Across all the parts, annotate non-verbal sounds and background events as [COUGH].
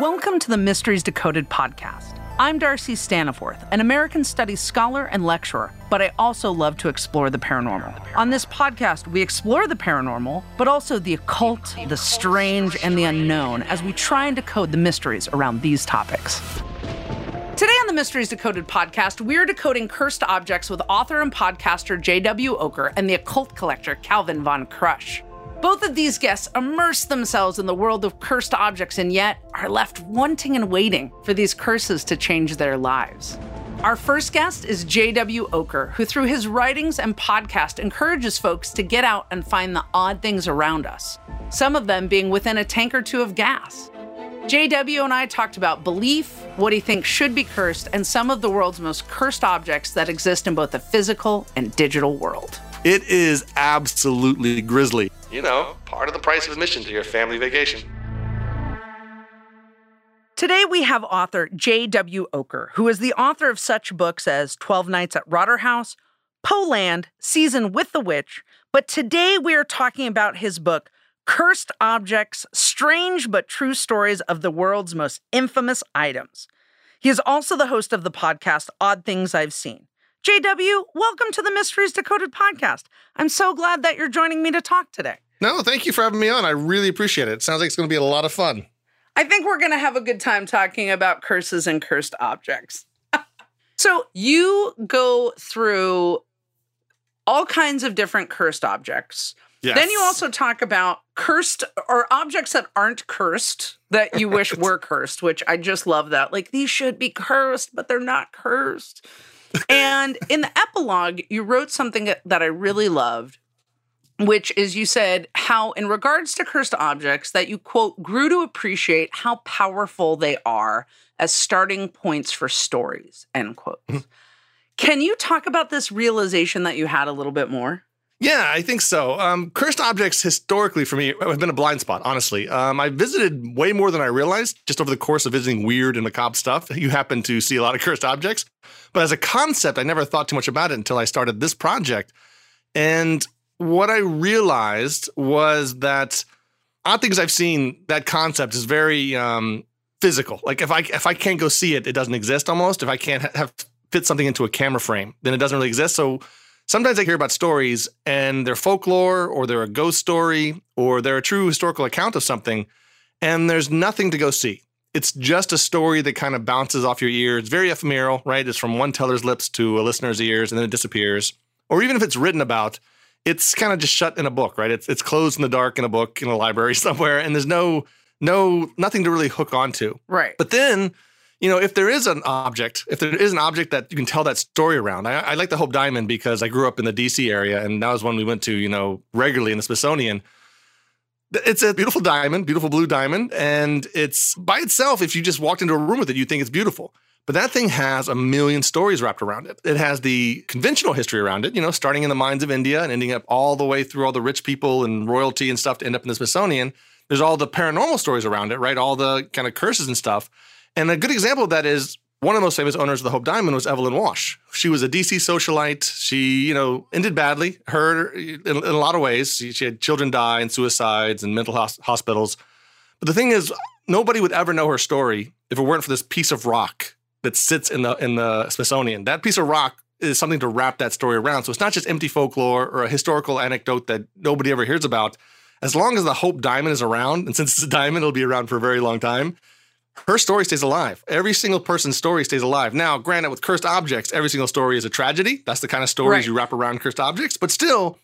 Welcome to the Mysteries Decoded podcast. I'm Darcy Staniforth, an American Studies scholar and lecturer, but I also love to explore the paranormal. On this podcast, we explore the paranormal, but also the occult, the strange, and the unknown as we try and decode the mysteries around these topics. Today on the Mysteries Decoded podcast, we're decoding cursed objects with author and podcaster J.W. Ocker and the occult collector Calvin von Crush. Both of these guests immerse themselves in the world of cursed objects and yet are left wanting and waiting for these curses to change their lives. Our first guest is J.W. Ocker, who through his writings and podcast encourages folks to get out and find the odd things around us, some of them being within a tank or two of gas. JW and I talked about belief, what he thinks should be cursed, and some of the world's most cursed objects that exist in both the physical and digital world. It is absolutely grisly. You know, part of the price of admission to your family vacation. Today we have author J.W. Ocker, who is the author of such books as 12 Nights at Rotterhouse, Poe-Land, Season with the Witch, but today we are talking about his book, Cursed Objects Strange but True Stories of the World's Most Infamous Items. He is also the host of the podcast Odd Things I've Seen. JW, welcome to the Mysteries Decoded podcast. I'm so glad that you're joining me to talk today. No, thank you for having me on. I really appreciate it. Sounds like it's going to be a lot of fun. I think we're going to have a good time talking about curses and cursed objects. [LAUGHS] so, you go through all kinds of different cursed objects. Yes. Then you also talk about cursed or objects that aren't cursed that you wish [LAUGHS] were cursed, which I just love that. Like these should be cursed, but they're not cursed. [LAUGHS] and in the epilogue, you wrote something that I really loved, which is you said how, in regards to cursed objects, that you quote, grew to appreciate how powerful they are as starting points for stories, end quote. Can you talk about this realization that you had a little bit more? Yeah, I think so. Um, cursed objects historically for me have been a blind spot, honestly. Um, I visited way more than I realized just over the course of visiting weird and macabre stuff. You happen to see a lot of cursed objects. But as a concept, I never thought too much about it until I started this project. And what I realized was that odd things I've seen, that concept is very um, physical. Like if I if I can't go see it, it doesn't exist almost. If I can't have fit something into a camera frame, then it doesn't really exist. So sometimes I hear about stories and they're folklore or they're a ghost story or they're a true historical account of something, and there's nothing to go see. It's just a story that kind of bounces off your ear. It's very ephemeral, right? It's from one teller's lips to a listener's ears and then it disappears. Or even if it's written about, it's kind of just shut in a book, right? It's it's closed in the dark in a book in a library [LAUGHS] somewhere, and there's no no nothing to really hook onto. Right. But then, you know, if there is an object, if there is an object that you can tell that story around, I, I like the Hope Diamond because I grew up in the DC area, and that was one we went to, you know, regularly in the Smithsonian. It's a beautiful diamond, beautiful blue diamond, and it's by itself. If you just walked into a room with it, you think it's beautiful. But that thing has a million stories wrapped around it. It has the conventional history around it, you know, starting in the mines of India and ending up all the way through all the rich people and royalty and stuff to end up in the Smithsonian. There's all the paranormal stories around it, right? All the kind of curses and stuff. And a good example of that is one of the most famous owners of the Hope Diamond was Evalyn Walsh. She was a DC socialite. She, you know, ended badly. Her, in, in a lot of ways, she, she, had children die and suicides and mental hos- hospitals. But the thing is, nobody would ever know her story if it weren't for this piece of rock that sits in the in the Smithsonian. That piece of rock is something to wrap that story around. So it's not just empty folklore or a historical anecdote that nobody ever hears about. As long as the Hope Diamond is around, and since it's a diamond, it'll be around for a very long time. Her story stays alive. Every single person's story stays alive. Now, granted, with cursed objects, every single story is a tragedy. That's the kind of stories Right. you wrap around cursed objects. But still,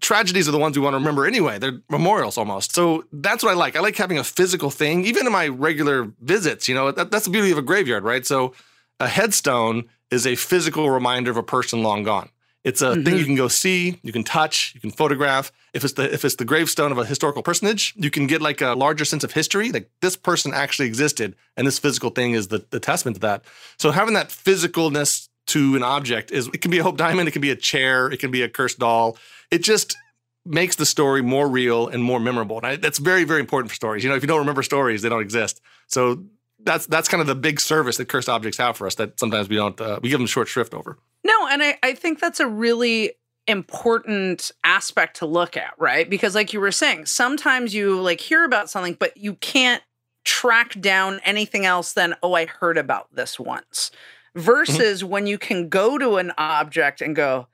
tragedies are the ones we want to remember anyway. They're memorials almost. So that's what I like. I like having a physical thing, even in my regular visits. You know, that, that's the beauty of a graveyard, right? So a headstone is a physical reminder of a person long gone. It's a thing mm-hmm. you can go see, you can touch, you can photograph. If it's the if it's the gravestone of a historical personage, you can get like a larger sense of history. Like this person actually existed, and this physical thing is the, the testament to that. So having that physicalness to an object is it can be a hope diamond, it can be a chair, it can be a cursed doll. It just makes the story more real and more memorable. And I, that's very, very important for stories. You know, if you don't remember stories, they don't exist. So that's that's kind of the big service that cursed objects have for us that sometimes we don't uh, we give them short shrift over. No, and I, I think that's a really important aspect to look at, right? Because like you were saying, sometimes you like hear about something, but you can't track down anything else than, oh, I heard about this once, versus mm-hmm. when you can go to an object and go,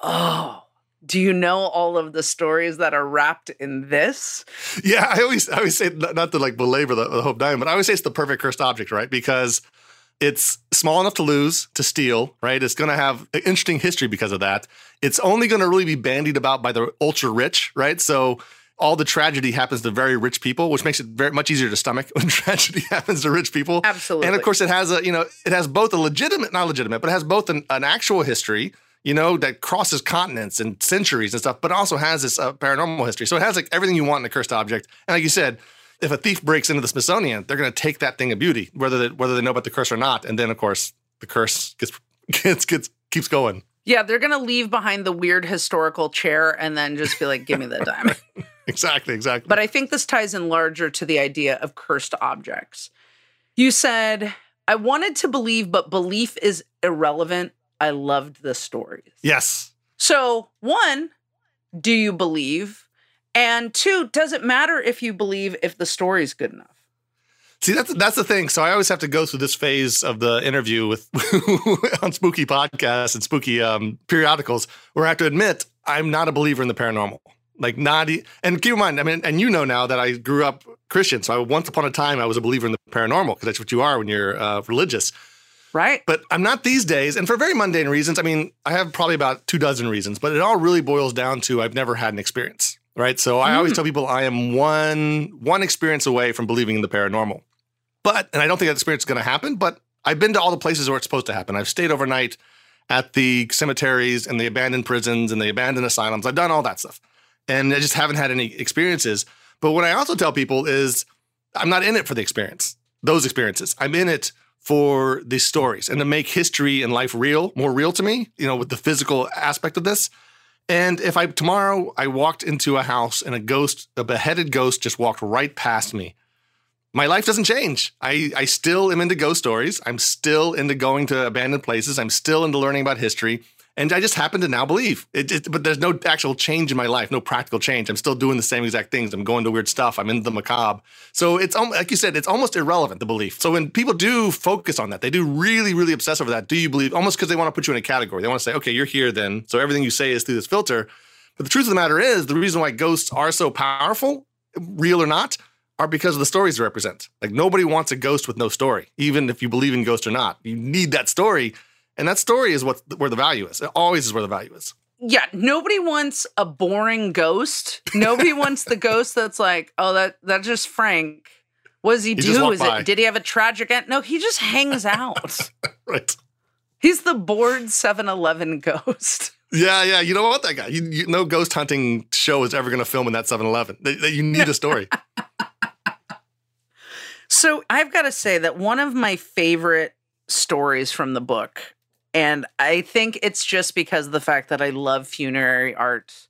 oh, do you know all of the stories that are wrapped in this? Yeah, I always I always say not to like belabor the, the Hope Diamond, but I always say it's the perfect cursed object, right? Because it's small enough to lose, to steal, right? It's going to have an interesting history because of that. It's only going to really be bandied about by the ultra rich, right? So all the tragedy happens to very rich people, which makes it very much easier to stomach [LAUGHS] when tragedy happens to rich people. Absolutely. And of course, it has a you know it has both a legitimate, not legitimate, but it has both an, an actual history, you know, that crosses continents and centuries and stuff, but also has this uh, paranormal history. So it has like everything you want in a cursed object. And like you said, if a thief breaks into the Smithsonian, they're going to take that thing of beauty, whether they, whether they know about the curse or not. And then, of course, the curse gets [LAUGHS] gets, gets keeps going. Yeah, they're going to leave behind the weird historical chair and then just be like, "Give me the diamond." [LAUGHS] exactly, exactly. But I think this ties in larger to the idea of cursed objects. You said, "I wanted to believe, but belief is irrelevant." I loved the stories. Yes. So, one, do you believe? And two, does it matter if you believe if the story's good enough? See, that's that's the thing. So I always have to go through this phase of the interview with [LAUGHS] on spooky podcasts and spooky um, periodicals, where I have to admit I'm not a believer in the paranormal. Like not, and keep in mind, I mean, and you know now that I grew up Christian, so I, once upon a time I was a believer in the paranormal because that's what you are when you're uh, religious, right? But I'm not these days, and for very mundane reasons. I mean, I have probably about two dozen reasons, but it all really boils down to I've never had an experience right? So I always mm. tell people I am one one experience away from believing in the paranormal. But and I don't think that experience is going to happen, but I've been to all the places where it's supposed to happen. I've stayed overnight at the cemeteries and the abandoned prisons and the abandoned asylums. I've done all that stuff. And I just haven't had any experiences. But what I also tell people is I'm not in it for the experience, those experiences. I'm in it for the stories and to make history and life real, more real to me, you know, with the physical aspect of this. And if I tomorrow I walked into a house and a ghost, a beheaded ghost just walked right past me, my life doesn't change. I, I still am into ghost stories. I'm still into going to abandoned places. I'm still into learning about history. And I just happen to now believe it, it, but there's no actual change in my life, no practical change. I'm still doing the same exact things. I'm going to weird stuff. I'm in the macabre. So it's um, like you said, it's almost irrelevant the belief. So when people do focus on that, they do really, really obsess over that. Do you believe? Almost because they want to put you in a category. They want to say, okay, you're here then. So everything you say is through this filter. But the truth of the matter is, the reason why ghosts are so powerful, real or not, are because of the stories they represent. Like nobody wants a ghost with no story, even if you believe in ghosts or not. You need that story and that story is what where the value is. It always is where the value is. Yeah, nobody wants a boring ghost. Nobody [LAUGHS] wants the ghost that's like, oh, that that's just Frank. What does he, he do? Is it did he have a tragic end? No, he just hangs out. [LAUGHS] right. He's the bored 7-Eleven ghost. Yeah, yeah. You don't want That guy. You, you, no ghost hunting show is ever going to film in that 7-Eleven. You need a story. [LAUGHS] so I've got to say that one of my favorite stories from the book and I think it's just because of the fact that I love funerary art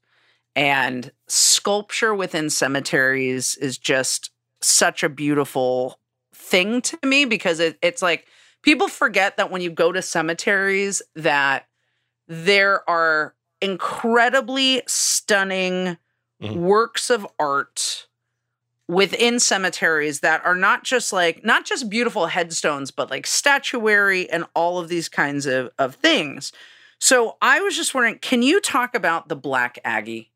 and sculpture within cemeteries is just such a beautiful thing to me because it, it's like people forget that when you go to cemeteries that there are incredibly stunning mm-hmm. works of art within cemeteries that are not just like not just beautiful headstones but like statuary and all of these kinds of of things. So i was just wondering can you talk about the black aggie?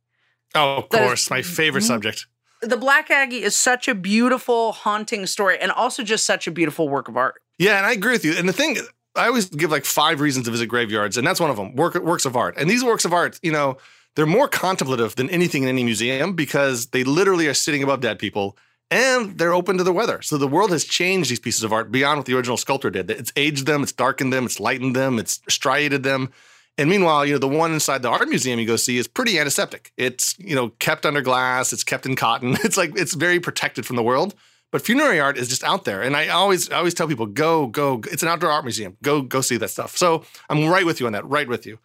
Oh of course is, my favorite mm-hmm. subject. The black aggie is such a beautiful haunting story and also just such a beautiful work of art. Yeah and i agree with you. And the thing i always give like five reasons to visit graveyards and that's one of them work, works of art. And these works of art you know they're more contemplative than anything in any museum because they literally are sitting above dead people and they're open to the weather. So the world has changed these pieces of art beyond what the original sculptor did. It's aged them, it's darkened them, it's lightened them, it's striated them. And meanwhile, you know, the one inside the art museum you go see is pretty antiseptic. It's, you know, kept under glass, it's kept in cotton. [LAUGHS] It's like it's very protected from the world. But funerary art is just out there. And I always I always tell people, go, go. It's an outdoor art museum. Go, go see that stuff. So I'm right with you on that, right with you.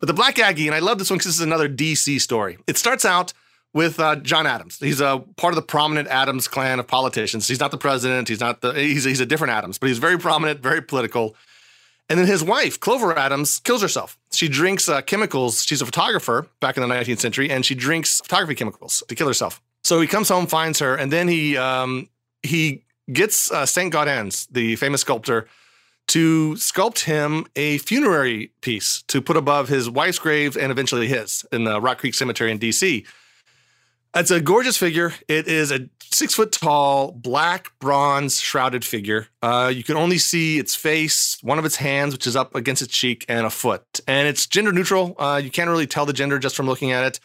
But the Black Aggie, and I love this one because this is another DC story. It starts out with uh, John Adams. He's a part of the prominent Adams clan of politicians. He's not the president. He's not the. He's he's a different Adams, but he's very prominent, very political. And then his wife, Clover Adams, kills herself. She drinks uh, chemicals. She's a photographer back in the 19th century, and she drinks photography chemicals to kill herself. So he comes home, finds her, and then he um, he gets uh, Saint Gaudens, the famous sculptor, to sculpt him a funerary piece to put above his wife's grave and eventually his in the Rock Creek Cemetery in D.C. It's a gorgeous figure. It is a six foot tall, black bronze shrouded figure. Uh, you can only see its face, one of its hands, which is up against its cheek, and a foot. And it's gender neutral. Uh, you can't really tell the gender just from looking at it.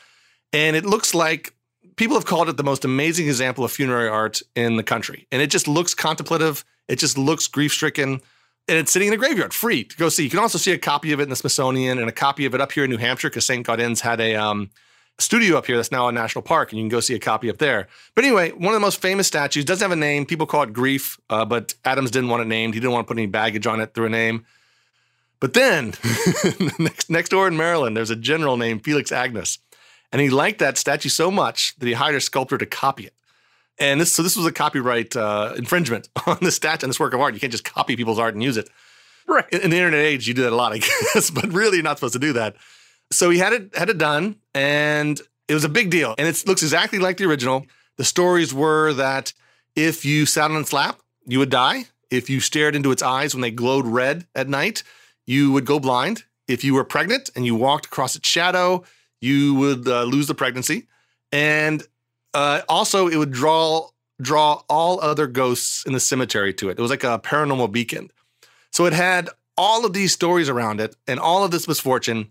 And it looks like people have called it the most amazing example of funerary art in the country. And it just looks contemplative. It just looks grief stricken. And it's sitting in a graveyard, free to go see. You can also see a copy of it in the Smithsonian and a copy of it up here in New Hampshire because St. Gaudens had a um, studio up here that's now a national park, and you can go see a copy up there. But anyway, one of the most famous statues doesn't have a name. People call it Grief, uh, but Adams didn't want it named. He didn't want to put any baggage on it through a name. But then, [LAUGHS] next, next door in Maryland, there's a general named Felix Agnus. And he liked that statue so much that he hired a sculptor to copy it. And this, so this was a copyright uh, infringement [LAUGHS] on the statue and this work of art. You can't just copy people's art and use it. Right. In, in the internet age, you do that a lot, I [LAUGHS] guess, but really you're not supposed to do that. So he had it had it done, and it was a big deal. And it looks exactly like the original. The stories were that if you sat on its lap, you would die. If you stared into its eyes when they glowed red at night, you would go blind. If you were pregnant and you walked across its shadow, you would uh, lose the pregnancy. And uh, also, it would draw draw all other ghosts in the cemetery to it. It was like a paranormal beacon. So it had all of these stories around it and all of this misfortune.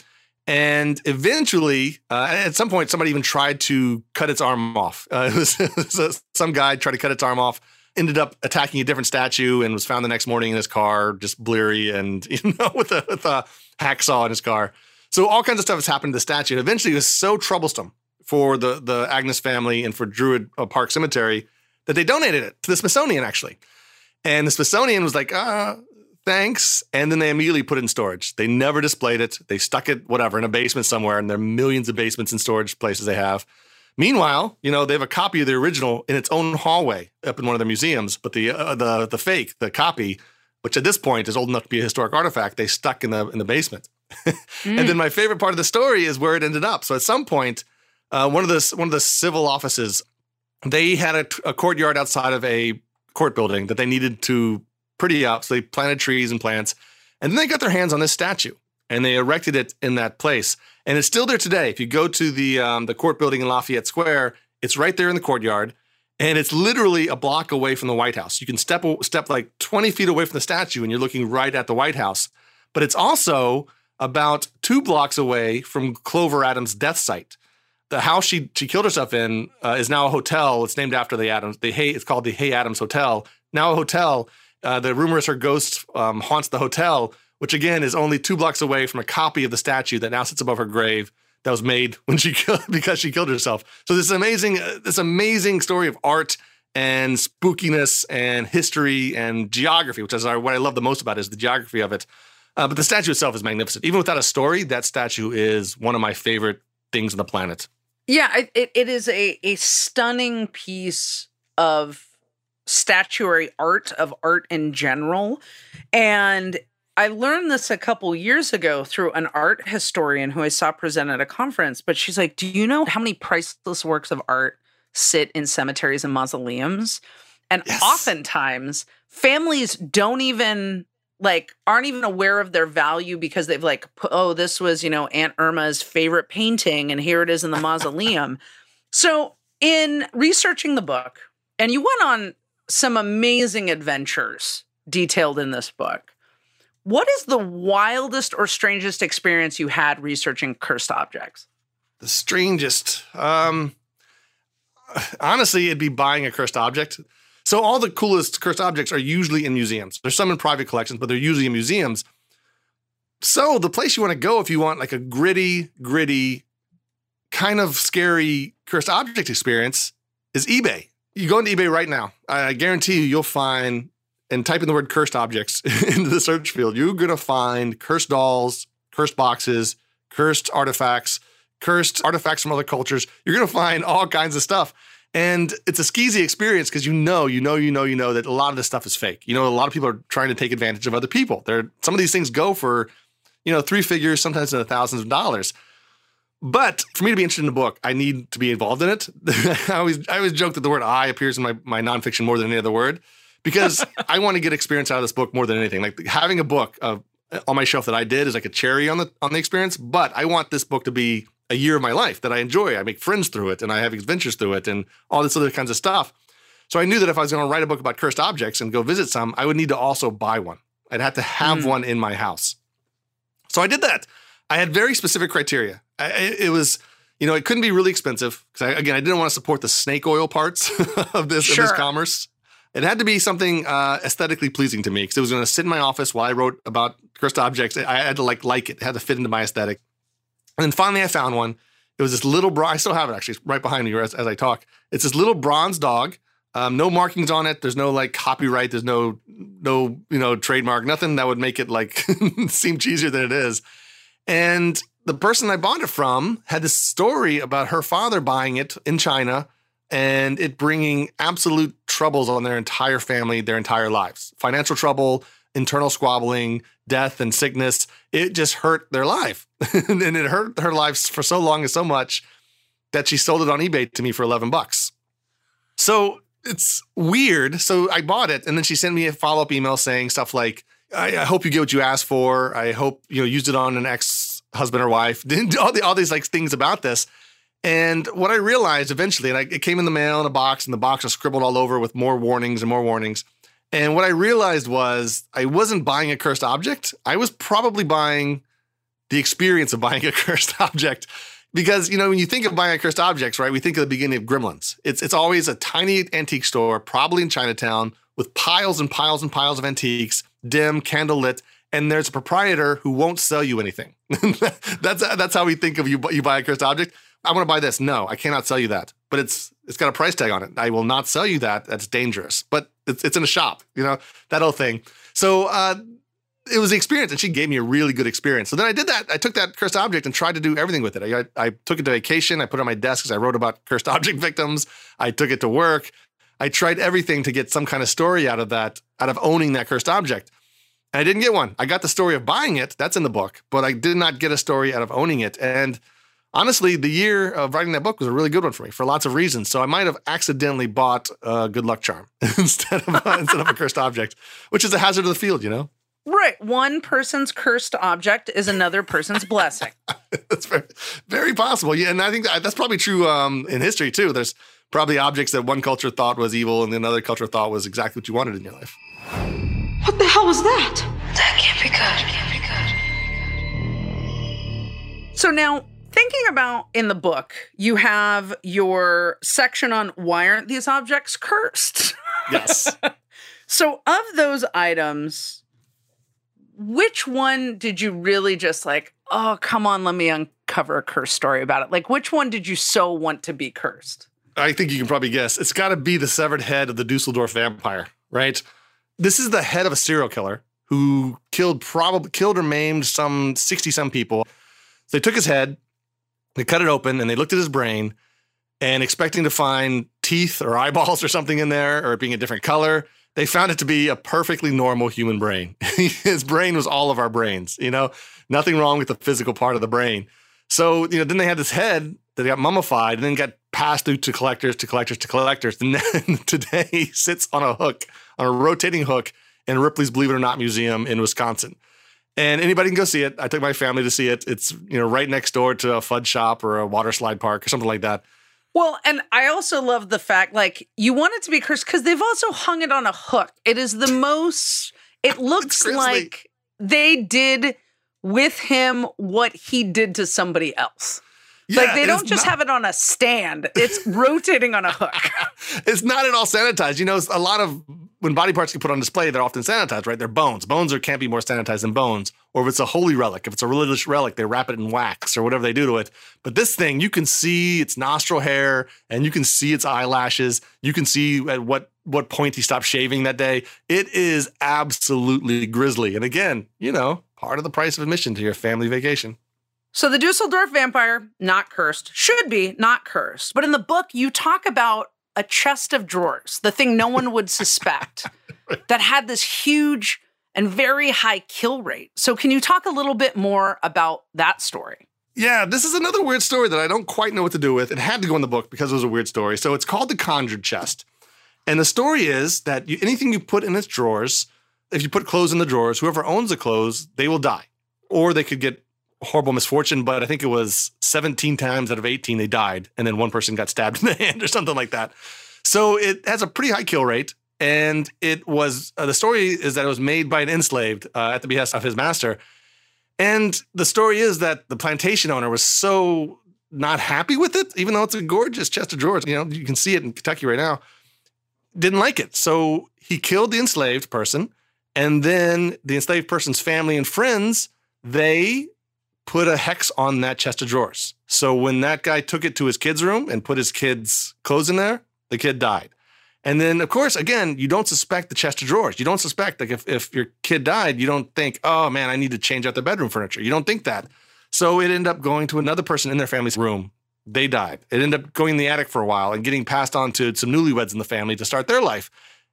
And eventually, uh, at some point, somebody even tried to cut its arm off. Uh, [LAUGHS] it was, it was some guy tried to cut its arm off, ended up attacking a different statue, and was found the next morning in his car, just bleary and [LAUGHS] you know with a, with a hacksaw in his car. So all kinds of stuff has happened to the statue. And eventually, it was so troublesome for the the Agnus family and for Druid uh, Park Cemetery that they donated it to the Smithsonian actually. And the Smithsonian was like, uh, thanks. And then they immediately put it in storage. They never displayed it. They stuck it, whatever, in a basement somewhere. And there are millions of basements and storage places they have. Meanwhile, you know, they have a copy of the original in its own hallway up in one of their museums, but the uh, the the fake, the copy, which at this point is old enough to be a historic artifact, they stuck in the in the basement. [LAUGHS] mm. And then my favorite part of the story is where it ended up. So at some point, uh, one of the one of the civil offices, they had a, courtyard outside of a court building that they needed to pretty up. So they planted trees and plants. And then they got their hands on this statue and they erected it in that place. And it's still there today. If you go to the um, the court building in Lafayette Square, it's right there in the courtyard. And it's literally a block away from the White House. You can step step like 20 feet away from the statue and you're looking right at the White House. But it's also about two blocks away from Clover Adams' death site. The house she she killed herself in uh, is now a hotel. It's named after the Adams. The Hay. It's called the Hay Adams Hotel. Now a hotel uh, the rumor is her ghost um, haunts the hotel, which again is only two blocks away from a copy of the statue that now sits above her grave that was made [LAUGHS] when she killed because she killed herself. So this amazing, uh, this amazing story of art and spookiness and history and geography, which is what I love the most about it, is the geography of it. Uh, but the statue itself is magnificent. Even without a story, that statue is one of my favorite things on the planet. Yeah, it, it is a, a stunning piece of statuary art of art in general. And I learned this a couple years ago through an art historian who I saw present at a conference. But she's like, Do you know how many priceless works of art sit in cemeteries and mausoleums? And yes. oftentimes, families don't even like aren't even aware of their value because they've like oh this was you know aunt irma's favorite painting and here it is in the mausoleum [LAUGHS] so in researching the book and you went on some amazing adventures detailed in this book. What is the wildest or strangest experience you had researching cursed objects? The strangest, um, honestly, it'd be buying a cursed object. So all the coolest cursed objects are usually in museums. There's some in private collections, but they're usually in museums. So the place you want to go if you want like a gritty, gritty, kind of scary cursed object experience is eBay you go into eBay right now. I guarantee you, you'll find and type in the word cursed objects [LAUGHS] into the search field. You're gonna find cursed dolls, cursed boxes, cursed artifacts, cursed artifacts from other cultures. You're gonna find all kinds of stuff. And it's a skeezy experience because you know, you know, you know, you know that a lot of this stuff is fake. You know, a lot of people are trying to take advantage of other people. There, some of these things go for, you know, three figures, sometimes in the thousands of dollars. But for me to be interested in the book, I need to be involved in it. [LAUGHS] I always I always joke that the word "I" appears in my my nonfiction more than any other word because [LAUGHS] I want to get experience out of this book more than anything. Like having a book of, on my shelf that I did is like a cherry on the on the experience. But I want this book to be a year of my life that I enjoy. I make friends through it, and I have adventures through it, and all this other kinds of stuff. So I knew that if I was going to write a book about cursed objects and go visit some, I would need to also buy one. I'd have to have mm. one in my house. So I did that. I had very specific criteria. I, it was, you know, it couldn't be really expensive because again, I didn't want to support the snake oil parts [LAUGHS] of this sure. of this commerce. It had to be something uh, aesthetically pleasing to me because it was going to sit in my office while I wrote about cursed objects. I had to like like it. It had to fit into my aesthetic. And then finally, I found one. It was this little bronze. I still have it actually, right behind me as, as I talk. It's this little bronze dog. Um, no markings on it. There's no like copyright. There's no no you know trademark. Nothing that would make it like [LAUGHS] seem cheesier than it is. And the person I bought it from had this story about her father buying it in China and it bringing absolute troubles on their entire family, their entire lives. Financial trouble, internal squabbling, death and sickness. It just hurt their life. [LAUGHS] and it hurt her life for so long and so much that she sold it on eBay to me for 11 bucks. So it's weird. So I bought it and then she sent me a follow-up email saying stuff like, I, I hope you get what you asked for. I hope you know used it on an ex husband or wife. [LAUGHS] all the all these like things about this. And what I realized eventually, and I, it came in the mail in a box, and the box was scribbled all over with more warnings and more warnings. And what I realized was I wasn't buying a cursed object. I was probably buying the experience of buying a [LAUGHS] cursed object. Because, you know, when you think of buying cursed objects, right, we think of the beginning of Gremlins. It's, it's always a tiny antique store, probably in Chinatown, with piles and piles and piles of antiques, dim, candle lit, and there's a proprietor who won't sell you anything. [LAUGHS] that's that's how we think of you. You buy a cursed object. I want to buy this. No, I cannot sell you that. But it's it's got a price tag on it. I will not sell you that. That's dangerous. But it's it's in a shop. You know that whole thing. So uh, it was the experience, and she gave me a really good experience. So then I did that. I took that cursed object and tried to do everything with it. I, I, I took it to vacation. I put it on my desk because I wrote about cursed [LAUGHS] object victims. I took it to work. I tried everything to get some kind of story out of that, out of owning that cursed object. And I didn't get one. I got the story of buying it. That's in the book, but I did not get a story out of owning it. And honestly, the year of writing that book was a really good one for me for lots of reasons. So I might have accidentally bought a good luck charm [LAUGHS] instead of [LAUGHS] instead of a cursed object, which is a hazard of the field, you know. Right. One person's cursed object is another person's blessing. [LAUGHS] that's very, very possible. Yeah, and I think that, that's probably true um, in history too. There's probably objects that one culture thought was evil and another culture thought was exactly what you wanted in your life. What the hell was that? That can't be good. Can't be good. So now, thinking about in the book, you have your section on why aren't these objects cursed? Yes. [LAUGHS] so, of those items, which one did you really just like, oh, come on, let me uncover a cursed story about it? Like, which one did you so want to be cursed? I think you can probably guess. It's got to be the severed head of the Dusseldorf vampire, right? This is the head of a serial killer who killed probably killed or maimed some 60 some people. So they took his head, they cut it open, and they looked at his brain and expecting to find teeth or eyeballs or something in there or it being a different color. They found it to be a perfectly normal human brain. [LAUGHS] his brain was all of our brains, you know, nothing wrong with the physical part of the brain. So, you know, then they had this head that got mummified and then got passed through to collectors, to collectors, to collectors. And then [LAUGHS] today sits on a hook, on a rotating hook in Ripley's Believe It or Not Museum in Wisconsin. And anybody can go see it. I took my family to see it. It's, you know, right next door to a fudge shop or a water slide park or something like that. Well, and I also love the fact like you want it to be cursed because they've also hung it on a hook. It is the most, it [LAUGHS] looks like they did with him what he did to somebody else. Yeah, like they don't just not, have it on a stand; it's rotating on a hook. [LAUGHS] it's not at all sanitized. You know, a lot of when body parts get put on display, they're often sanitized, right? They're bones. Bones are, can't be more sanitized than bones. Or if it's a holy relic, if it's a religious relic, they wrap it in wax or whatever they do to it. But this thing, you can see its nostril hair and you can see its eyelashes. You can see at what what point he stopped shaving that day. It is absolutely grisly. And again, you know, part of the price of admission to your family vacation. So the Dusseldorf vampire, not cursed, should be not cursed. But in the book, you talk about a chest of drawers, the thing no one would suspect, [LAUGHS] that had this huge and very high kill rate. So can you talk a little bit more about that story? Yeah, this is another weird story that I don't quite know what to do with. It had to go in the book because it was a weird story. So it's called the Conjured Chest. And the story is that you, anything you put in its drawers, if you put clothes in the drawers, whoever owns the clothes, they will die. Or they could get horrible misfortune, but I think it was 17 times out of 18 they died. And then one person got stabbed [LAUGHS] in the hand or something like that. So it has a pretty high kill rate. And it was uh, the story is that it was made by an enslaved uh, at the behest of his master. And the story is that the plantation owner was so not happy with it, even though it's a gorgeous chest of drawers. You know, you can see it in Kentucky right now. Didn't like it. So he killed the enslaved person. And then the enslaved person's family and friends, they put a hex on that chest of drawers. So when that guy took it to his kid's room and put his kid's clothes in there, the kid died. And then, of course, again, you don't suspect the chest of drawers. You don't suspect, like, if, if your kid died, you don't think, oh man, I need to change out the bedroom furniture. You don't think that. So it ended up going to another person in their family's room. They died. It ended up going in the attic for a while and getting passed on to some newlyweds in the family to start their life.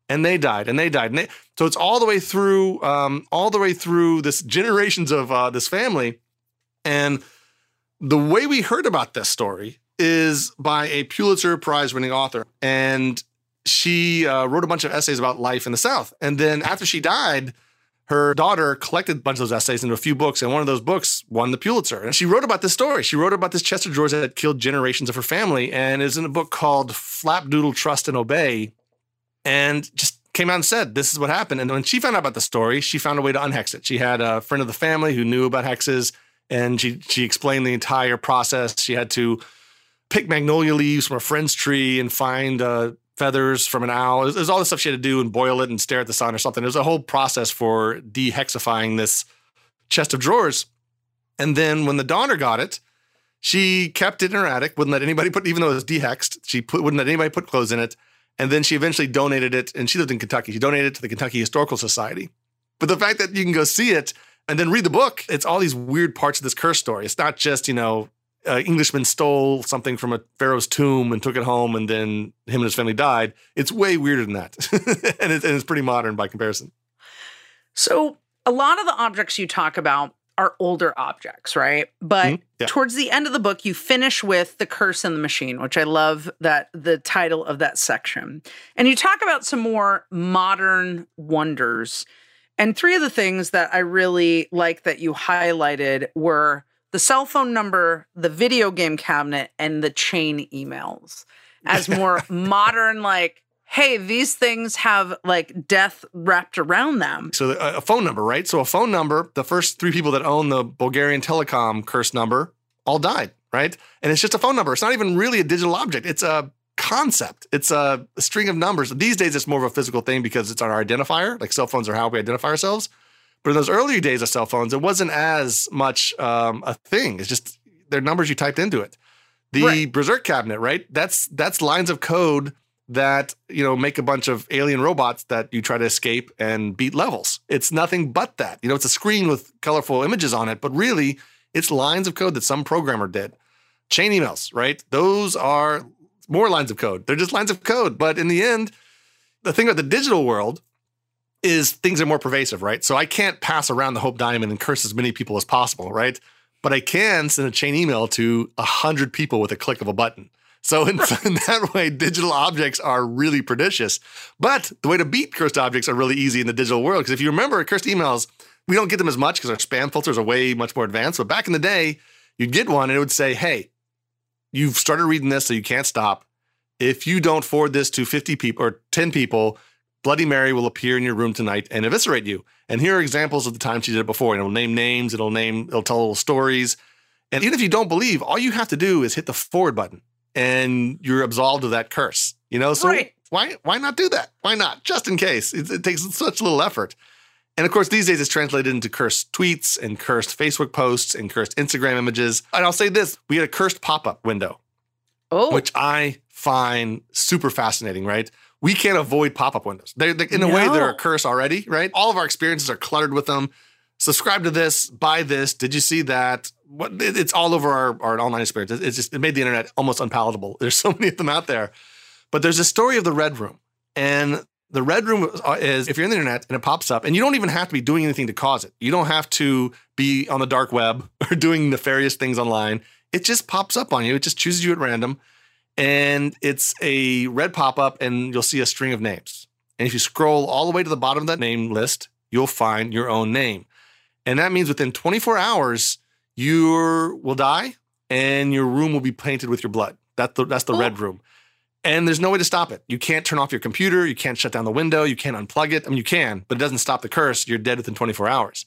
And they died, and they died. And they, so it's all the way through, um, all the way through this generations of uh, this family. And the way we heard about this story is by a Pulitzer Prize winning author. And she uh, wrote a bunch of essays about life in the South. And then after she died, her daughter collected a bunch of those essays into a few books, and one of those books won the Pulitzer. And she wrote about this story. She wrote about this chest of drawers that killed generations of her family, and is in a book called Flapdoodle Trust and Obey. And just came out and said, This is what happened. And when she found out about the story, she found a way to unhex it. She had a friend of the family who knew about hexes, and she she explained the entire process. She had to pick magnolia leaves from a friend's tree and find uh, feathers from an owl. There's all this stuff she had to do and boil it and stare at the sun or something. There's a whole process for dehexifying this chest of drawers. And then when the daughter got it, she kept it in her attic, wouldn't let anybody put, even though it was dehexed, she put, wouldn't let anybody put clothes in it. And then she eventually donated it, and she lived in Kentucky. She donated it to the Kentucky Historical Society. But the fact that you can go see it and then read the book, it's all these weird parts of this curse story. It's not just, you know, uh, Englishman stole something from a pharaoh's tomb and took it home, and then him and his family died. It's way weirder than that, [LAUGHS] and, it, and it's pretty modern by comparison. So, a lot of the objects you talk about are older objects, right? But mm-hmm. yeah. towards the end of the book, you finish with The Curse and the Machine, which I love that the title of that section. And you talk about some more modern wonders. And three of the things that I really like that you highlighted were the cell phone number, the video game cabinet, and the chain emails as [LAUGHS] more modern, like, hey, these things have like death wrapped around them. So uh, a phone number, right? So a phone number, the first three people that own the Bulgarian telecom curse number all died, right? And it's just a phone number. It's not even really a digital object. It's a concept. It's a, a string of numbers. These days, it's more of a physical thing because it's on our identifier. Like cell phones are how we identify ourselves. But in those earlier days of cell phones, it wasn't as much um, a thing. It's just they're numbers you typed into it. The right. Berzerk cabinet, right? That's that's lines of code that you know make a bunch of alien robots that you try to escape and beat levels. It's nothing but that. You know, it's a screen with colorful images on it, but really, it's lines of code that some programmer did. Chain emails, right? Those are more lines of code. They're just lines of code, but in the end, the thing about the digital world is things are more pervasive, right? So I can't pass around the Hope Diamond and curse as many people as possible, right? But I can send a chain email to a hundred people with a click of a button. So in, [LAUGHS] in, that way, digital objects are really pernicious. But the way to beat cursed objects are really easy in the digital world. Because if you remember, cursed emails, we don't get them as much because our spam filters are way much more advanced. But back in the day, you'd get one and it would say, "Hey, you've started reading this, so you can't stop. If you don't forward this to 50 people or 10 people, Bloody Mary will appear in your room tonight and eviscerate you. And here are examples of the time she did it before. And it'll name names, it'll name, it'll tell little stories. And even if you don't believe, all you have to do is hit the forward button and you're absolved of that curse. You know, so right. why why not do that? Why not? Just in case. It, it takes such little effort. And of course, these days it's translated into cursed tweets and cursed Facebook posts and cursed Instagram images. And I'll say this we had a cursed pop up window, oh. which I find super fascinating, right? we can't avoid pop-up windows. They're, they're in a no. way they're a curse already, right? All of our experiences are cluttered with them. Subscribe to this, buy this. Did you see that? What it's all over our, our online experience. It's just it made the internet almost unpalatable. [LAUGHS] There's so many of them out there. But there's a story of the Red Room, and the Red Room is uh, if you're in the internet and it pops up, and you don't even have to be doing anything to cause it. You don't have to be on the dark web [LAUGHS] or doing nefarious things online. It just pops up on you. It just chooses you at random and it's a red pop up, and you'll see a string of names. And if you scroll all the way to the bottom of that name list, you'll find your own name. And that means within 24 hours, you will die and your room will be painted with your blood. That's the, that's the red room. And there's no way to stop it. You can't turn off your computer. You can't shut down the window. You can't unplug it. I mean, you can, but it doesn't stop the curse. You're dead within 24 hours.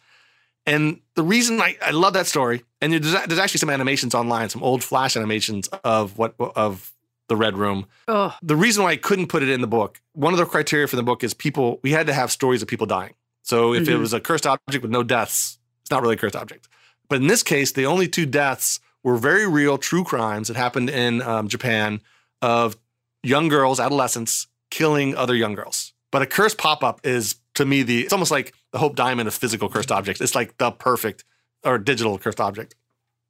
And the reason I, I love that story, and there's, there's actually some animations online, some old flash animations of what of the red room. Ugh. The reason why I couldn't put it in the book, one of the criteria for the book is people. We had to have stories of people dying. So if it Mhm. was a cursed object with no deaths, it's not really a cursed object. But in this case, the only two deaths were very real, true crimes that happened in um, Japan of young girls, adolescents killing other young girls. But a cursed pop up is to me the it's almost like the Hope Diamond of physical cursed objects. It's like the perfect or digital cursed object.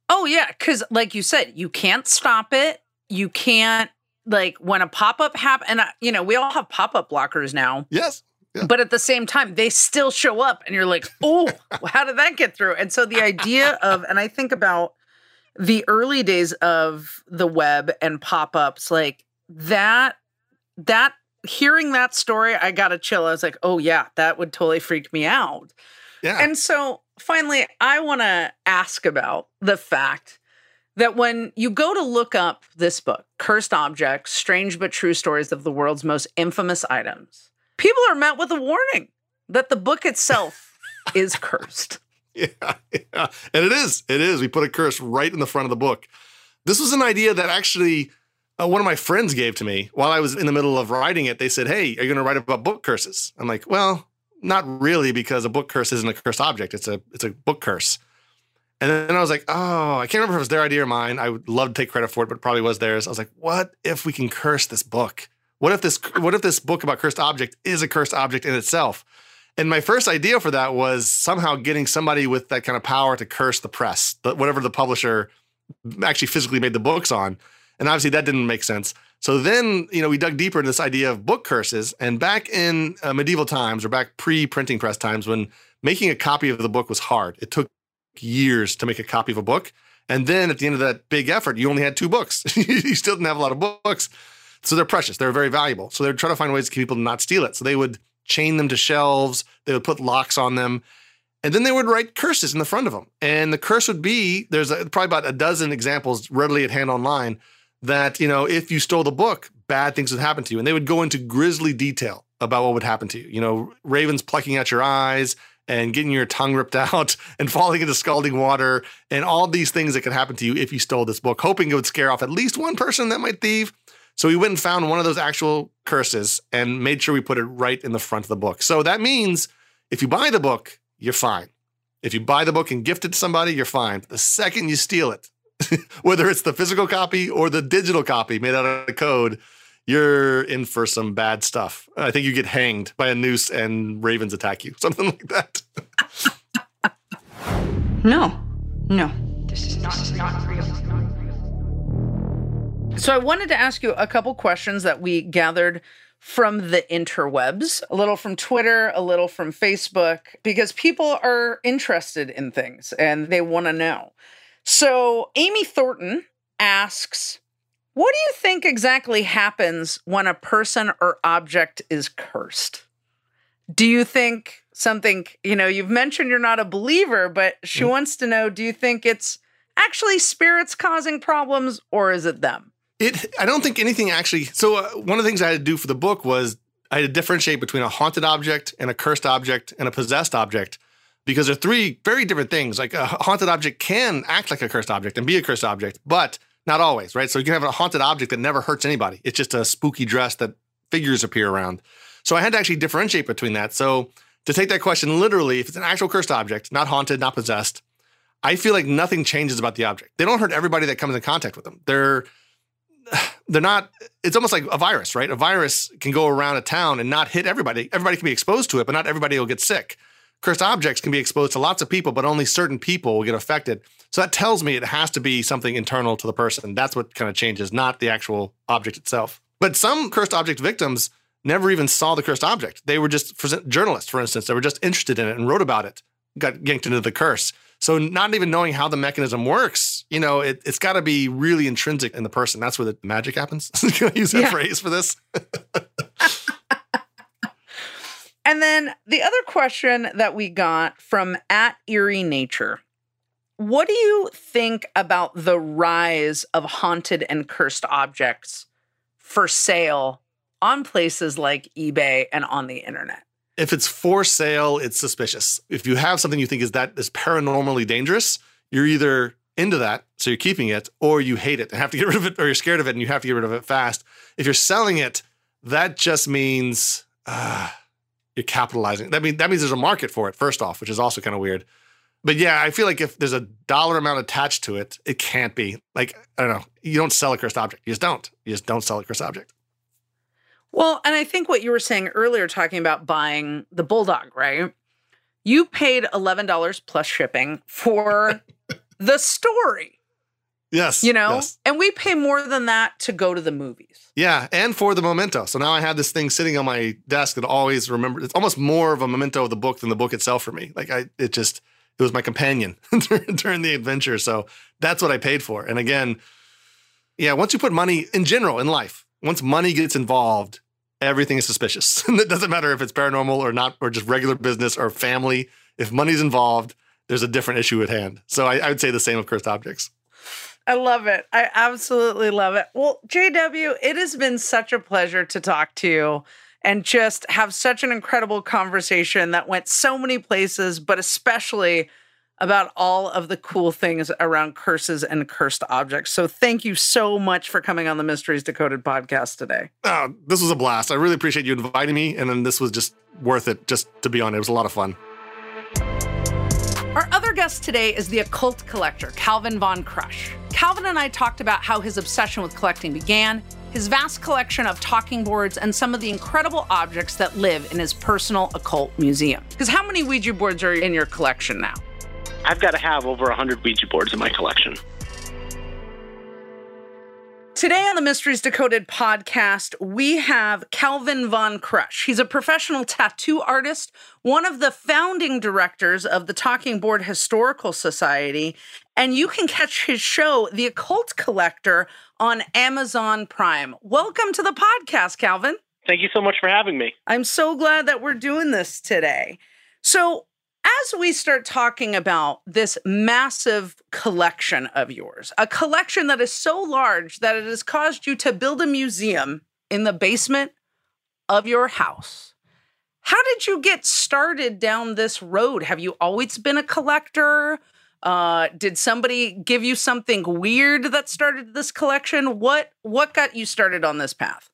Oh yeah, because like you said, you can't stop it. You can't like when a pop up happen, and uh, you know we all have pop up blockers now. Yes. Yeah. But at the same time, they still show up, and you're like, oh, how did that get through? And so the idea of, and I think about the early days of the web and pop ups, like that, that hearing that story, I got a chill. I was like, oh yeah, that would totally freak me out. Yeah. And so finally, I want to ask about the fact that when you go to look up this book, Cursed Objects Strange but True Stories of the World's Most Infamous Items, people are met with a warning that the book itself [LAUGHS] is cursed. Yeah, yeah. And it is. It is. We put a curse right in the front of the book. This was an idea that actually uh, one of my friends gave to me while I was in the middle of writing it. They said, Hey, are you going to write about book curses? I'm like, Well, not really, because a book curse isn't a cursed object. It's a it's a book curse. And then I was like, oh, I can't remember if it was their idea or mine. I would love to take credit for it, but it probably was theirs. I was like, what if we can curse this book? What if this what if this book about cursed object is a cursed object in itself? And my first idea for that was somehow getting somebody with that kind of power to curse the press, whatever the publisher actually physically made the books on. And obviously that didn't make sense. So then, you know, we dug deeper into this idea of book curses. And back in uh, medieval times or back pre printing press times, when making a copy of the book was hard, it took years to make a copy of a book. And then at the end of that big effort, you only had two books. [LAUGHS] you still didn't have a lot of books. So they're precious. They're very valuable. So they're trying to find ways to keep people to not steal it. So they would chain them to shelves, they would put locks on them. And then they would write curses in the front of them. And the curse would be there's a, probably about a dozen examples readily at hand online that, you know, if you stole the book, bad things would happen to you. And they would go into grisly detail about what would happen to you. You know, ravens plucking out your eyes and getting your tongue ripped [LAUGHS] out and falling into scalding water and all these things that could happen to you if you stole this book, hoping it would scare off at least one person that might thieve. So we went and found one of those actual curses and made sure we put it right in the front of the book. So that means if you buy the book, you're fine. If you buy the book and gift it to somebody, you're fine. The second you steal it, [LAUGHS] whether it's the physical copy or the digital copy made out of code, you're in for some bad stuff. I think you get hanged by a noose and ravens attack you, [LAUGHS] something like that. No. No. This is not, this is not real. So I wanted to ask you a couple questions that we gathered from the interwebs, a little from Twitter, a little from Facebook, because people are interested in things and they want to know. So Amy Thornton asks, what do you think exactly happens when a person or object is cursed? Do you think something, you know, you've mentioned you're not a believer, but she wants to know do you think it's actually spirits causing problems or is it them? It. I don't think anything actually. So uh, one of the things I had to do for the book was I had to differentiate between a haunted object and a cursed object and a possessed object because they're three very different things. Like a haunted object can act like a cursed object and be a cursed object, but not always, right? So you can have a haunted object that never hurts anybody. It's just a spooky dress that figures appear around. So I had to actually differentiate between that. So to take that question literally, if it's an actual cursed object, not haunted, not possessed, I feel like nothing changes about the object. They don't hurt everybody that comes in contact with them. They're [SIGHS] they're not it's almost like a virus, right? A virus can go around a town and not hit everybody. Everybody can be exposed to it, but not everybody will get sick. Cursed objects can be exposed to lots of people, but only certain people will get affected. So that tells me it has to be something internal to the person. That's what kind of changes, not the actual object itself. But some cursed object victims never even saw the cursed object. They were just for journalists, for instance, they were just interested in it and wrote about it, got yanked into the curse. So not even knowing how the mechanism works, you know, it, has got to be really intrinsic in the person. That's where the magic happens. [LAUGHS] Can I use that yeah. phrase for this? [LAUGHS] and then the other question that we got from at Eerie Nature. What do you think about the rise of haunted and cursed objects for sale on places like eBay and on the internet? If it's for sale, it's suspicious. If you have something you think is that is paranormally dangerous, you're either into that, so you're keeping it, or you hate it and have to get rid of it, or you're scared of it and you have to get rid of it fast. If you're selling it, that just means uh, you're capitalizing. That means that means there's a market for it. First off, which is also kind of weird. But yeah, I feel like if there's a dollar amount attached to it, it can't be like I don't know. You don't sell a cursed object. You just don't. You just don't sell a cursed object. Well, and I think what you were saying earlier, talking about buying the bulldog, right? You paid $11 plus shipping for [LAUGHS] the story. Yes. You know, yes. and we pay more than that to go to the movies. Yeah. And for the memento. So now I have this thing sitting on my desk that always remember. It's almost more of a memento of the book than the book itself for me. Like I, it just, it was my companion [LAUGHS] during the adventure. So that's what I paid for. And again, yeah, once you put money in general in life, once money gets involved, everything is suspicious. And [LAUGHS] it doesn't matter if it's paranormal or not, or just regular business or family. If money's involved, there's a different issue at hand. So I, I would say the same of cursed objects. I love it. I absolutely love it. Well, JW, it has been such a pleasure to talk to you and just have such an incredible conversation that went so many places, but especially about all of the cool things around curses and cursed objects. So thank you so much for coming on the Mysteries Decoded podcast today. Oh, this was a blast. I really appreciate you inviting me. And then this was just worth it just to be on. It was a lot of fun. Our other guest today is the occult collector, Calvin Von Crush. Calvin and I talked about how his obsession with collecting began, his vast collection of talking boards, and some of the incredible objects that live in his personal occult museum. Because how many Ouija boards are in your collection now? I've got to have over 100 Ouija boards in my collection. Today on the Mysteries Decoded podcast, we have Calvin Von Crush. He's a professional tattoo artist, one of the founding directors of the Talking Board Historical Society, and you can catch his show, The Occult Collector, on Amazon Prime. Welcome to the podcast, Calvin. Thank you so much for having me. I'm so glad that we're doing this today. So, as we start talking about this massive collection of yours, a collection that is so large that it has caused you to build a museum in the basement of your house. How did you get started down this road? Have you always been a collector? Uh, did somebody give you something weird that started this collection? What what got you started on this path?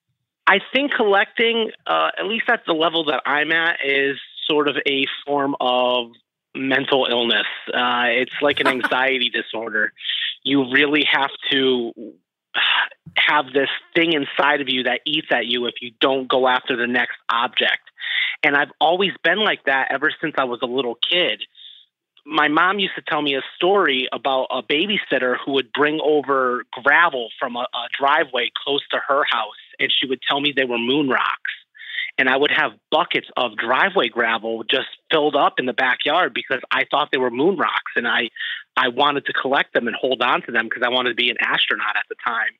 I think collecting, uh, at least at the level that I'm at, is sort of a form of mental illness. Uh, it's like an [LAUGHS] anxiety disorder. You really have to have this thing inside of you that eats at you if you don't go after the next object. And I've always been like that ever since I was a little kid. My mom used to tell me a story about a babysitter who would bring over gravel from a, a driveway close to her house, and she would tell me they were moon rocks and I would have buckets of driveway gravel just filled up in the backyard because I thought they were moon rocks and I I wanted to collect them and hold on to them because I wanted to be an astronaut at the time.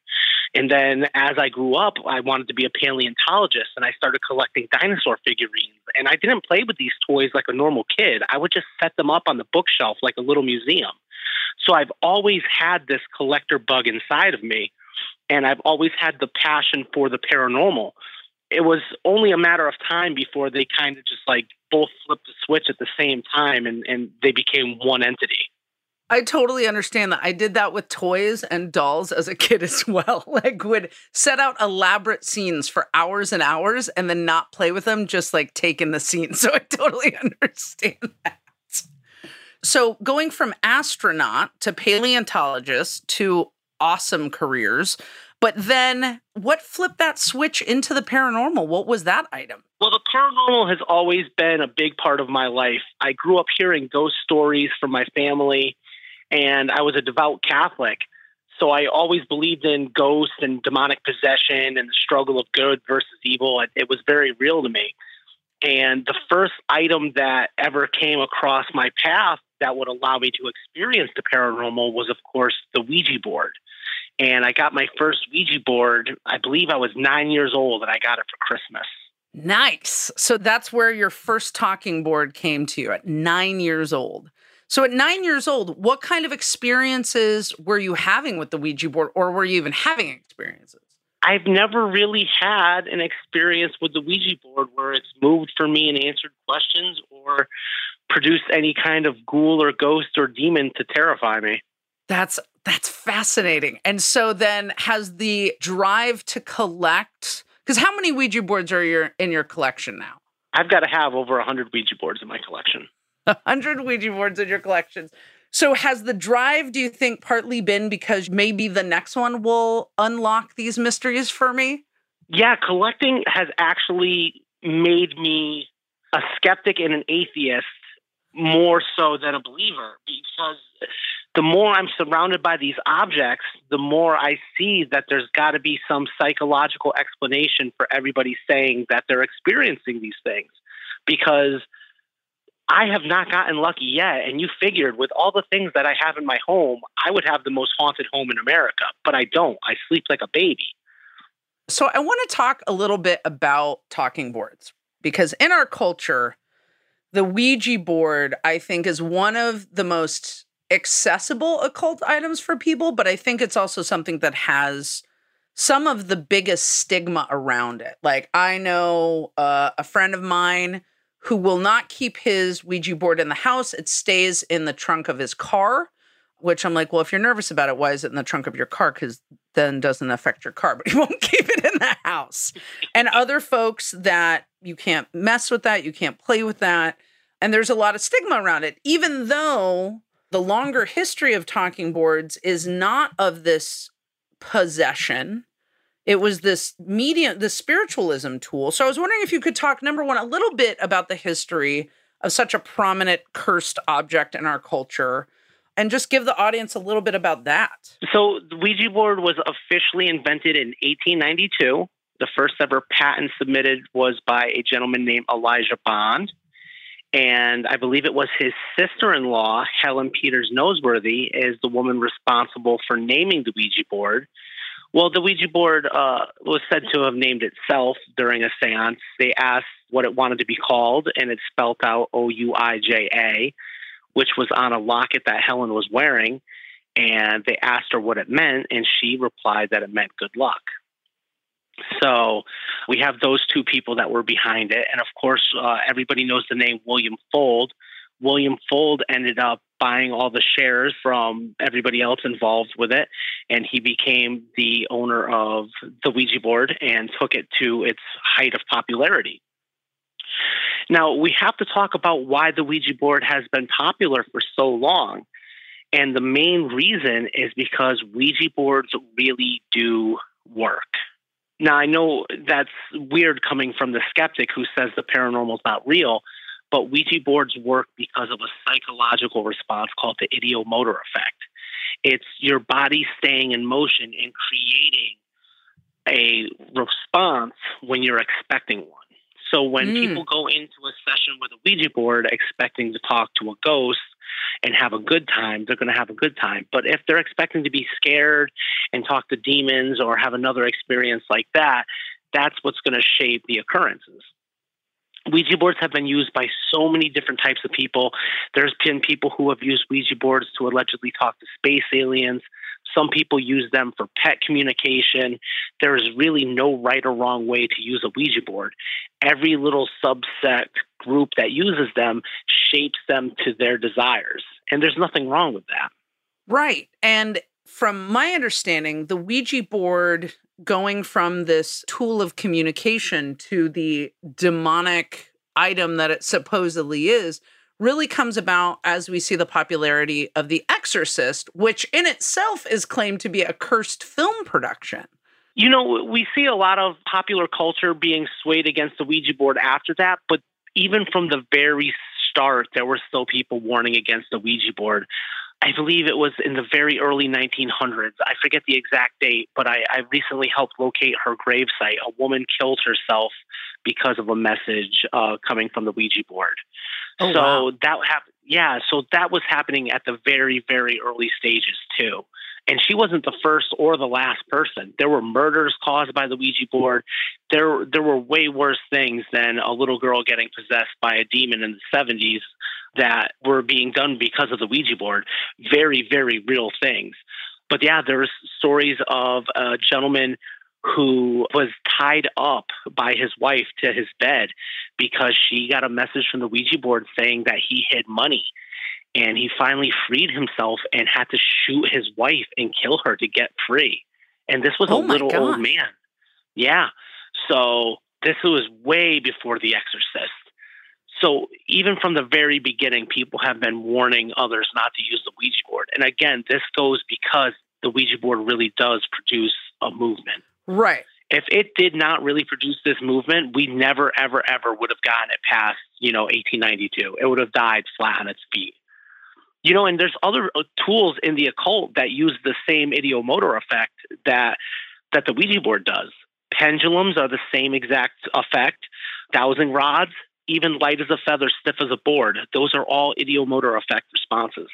And then as I grew up, I wanted to be a paleontologist and I started collecting dinosaur figurines. And I didn't play with these toys like a normal kid. I would just set them up on the bookshelf like a little museum. So I've always had this collector bug inside of me and I've always had the passion for the paranormal it was only a matter of time before they kind of just like both flipped the switch at the same time and, and they became one entity. I totally understand that. I did that with toys and dolls as a kid as [LAUGHS] well. Like would set out elaborate scenes for hours and hours and then not play with them, just like take in the scene. [LAUGHS] So I totally [LAUGHS] understand that. So going from astronaut to paleontologist to awesome careers, but then what flipped that switch into the paranormal? What was that item? Well, the paranormal has always been a big part of my life. I grew up hearing ghost stories from my family, and I was a devout Catholic. So I always believed in ghosts and demonic possession and the struggle of good versus evil. It, was very real to me. And the first item that ever came across my path that would allow me to experience the paranormal was, of course, the Ouija board. And I got my first Ouija board, I believe I was nine years old, and I got it for Christmas. Nice. So that's where your first talking board came to you at nine years old. So at nine years old, what kind of experiences were you having with the Ouija board, or were you even having experiences? I've never really had an experience with the Ouija board where it's moved for me and answered questions or produced any kind of ghoul or ghost or demon to terrify me. That's that's fascinating. And so then has the drive to collect because how many Ouija boards are your in your collection now? I've got to have over 100 Ouija boards in my collection. 100 Ouija boards in your collections. So has the drive, do you think, partly been because maybe the next one will unlock these mysteries for me? Yeah, collecting has actually made me a skeptic and an atheist more so than a believer because the more I'm surrounded by these objects, the more I see that there's got to be some psychological explanation for everybody saying that they're experiencing these things. Because I have not gotten lucky yet. And you figured with all the things that I have in my home, I would have the most haunted home in America, but I don't. I sleep like a baby. So I want to talk a little bit about talking boards because in our culture, the Ouija board, I think, is one of the most accessible occult items for people, but I think it's also something that has some of the biggest stigma around it. Like, I know uh, a friend of mine who will not keep his Ouija board in the house. It stays in the trunk of his car, which I'm like, well, if you're nervous about it, why is it in the trunk of your car? Because then doesn't affect your car, [LAUGHS] but he won't keep it in the house. and other folks that you can't mess with that, you can't play with that. And there's a lot of stigma around it, even though the longer history of talking boards is not of this possession it was this medium, the spiritualism tool. So I was wondering if you could talk, number one, a little bit about the history of such a prominent cursed object in our culture and just give the audience a little bit about that. So the Ouija board was officially invented in 1892. The first ever patent submitted was by a gentleman named Elijah Bond. And I believe it was his sister in law, Helen Peters Nosworthy, is the woman responsible for naming the Ouija board. Well, the Ouija board uh, was said to have named itself during a seance. They asked what it wanted to be called, and it spelled out O U I J A, which was on a locket that Helen was wearing. And they asked her what it meant, and she replied that it meant good luck. So we have those two people that were behind it. And of course, uh, everybody knows the name William Fuld. William Fuld ended up buying all the shares from everybody else involved with it. And he became the owner of the Ouija board and took it to its height of popularity. Now, we have to talk about why the Ouija board has been popular for so long. And the main reason is because Ouija boards really do work. Now, I know that's weird coming from the skeptic who says the paranormal is not real, but Ouija boards work because of a psychological response called the ideomotor effect. It's your body staying in motion and creating a response when you're expecting one. So when mm. people go into a session with a Ouija board expecting to talk to a ghost and have a good time, they're going to have a good time. But if they're expecting to be scared and talk to demons or have another experience like that, that's what's going to shape the occurrences. Ouija boards have been used by so many different types of people. There's been people who have used Ouija boards to allegedly talk to space aliens. Some people use them for pet communication. There is really no right or wrong way to use a Ouija board. Every little subset group that uses them shapes them to their desires. And there's nothing wrong with that. Right. And from my understanding, the Ouija board going from this tool of communication to the demonic item that it supposedly is really comes about as we see the popularity of The Exorcist, which in itself is claimed to be a cursed film production. You know, we see a lot of popular culture being swayed against the Ouija board after that, but even from the very start, there were still people warning against the Ouija board. I believe it was in the very early 1900s. I forget the exact date, but I, I recently helped locate her gravesite. A woman killed herself because of a message uh, coming from the Ouija board. Oh, so wow. that happened. Yeah, so that was happening at the very, very early stages too. And she wasn't the first or the last person. There were murders caused by the Ouija board. There, there were way worse things than a little girl getting possessed by a demon in the 70s that were being done because of the Ouija board. Very, very real things. But yeah, there's stories of a gentleman who was tied up by his wife to his bed because she got a message from the Ouija board saying that he hid money. And he finally freed himself and had to shoot his wife and kill her to get free. And this was Oh a little God. old man. Yeah. So this was way before The Exorcist. So even from the very beginning, people have been warning others not to use the Ouija board. And again, this goes because the Ouija board really does produce a movement. Right. If it did not really produce this movement, we never, ever, ever would have gotten it past, you know, 1892. It would have died flat on its feet. You know, and there's other uh, tools in the occult that use the same ideomotor effect that that the Ouija board does. Pendulums are the same exact effect. Dowsing rods, even light as a feather, stiff as a board. Those are all ideomotor effect responses.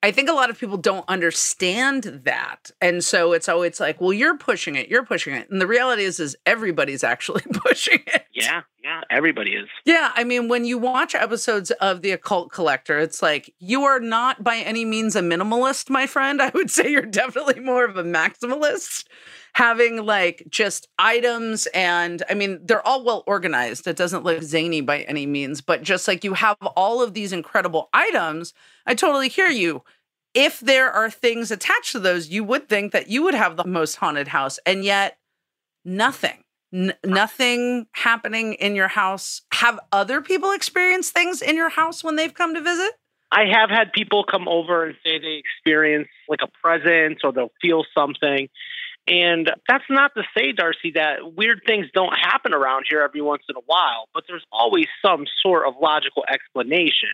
I think a lot of people don't understand that. And so it's always like, well, you're pushing it, you're pushing it. And the reality is is everybody's [LAUGHS] actually pushing it. Yeah, yeah, everybody is. Yeah, I mean, when you watch episodes of The Occult Collector, it's like you are not by any means a minimalist, my friend. I would say you're definitely more of a maximalist, having like just items. And I mean, they're all well organized. It doesn't look zany by any means, but just like you have all of these incredible items, I totally hear you. If there are things attached to those, you would think that you would have the most haunted house, and yet nothing. N- nothing happening in your house. Have other people experienced things in your house when they've come to visit? I have had people come over and say they experience like a presence or they'll feel something. And that's not to say, Darcy, that weird things don't happen around here every once in a while, but there's always some sort of logical explanation,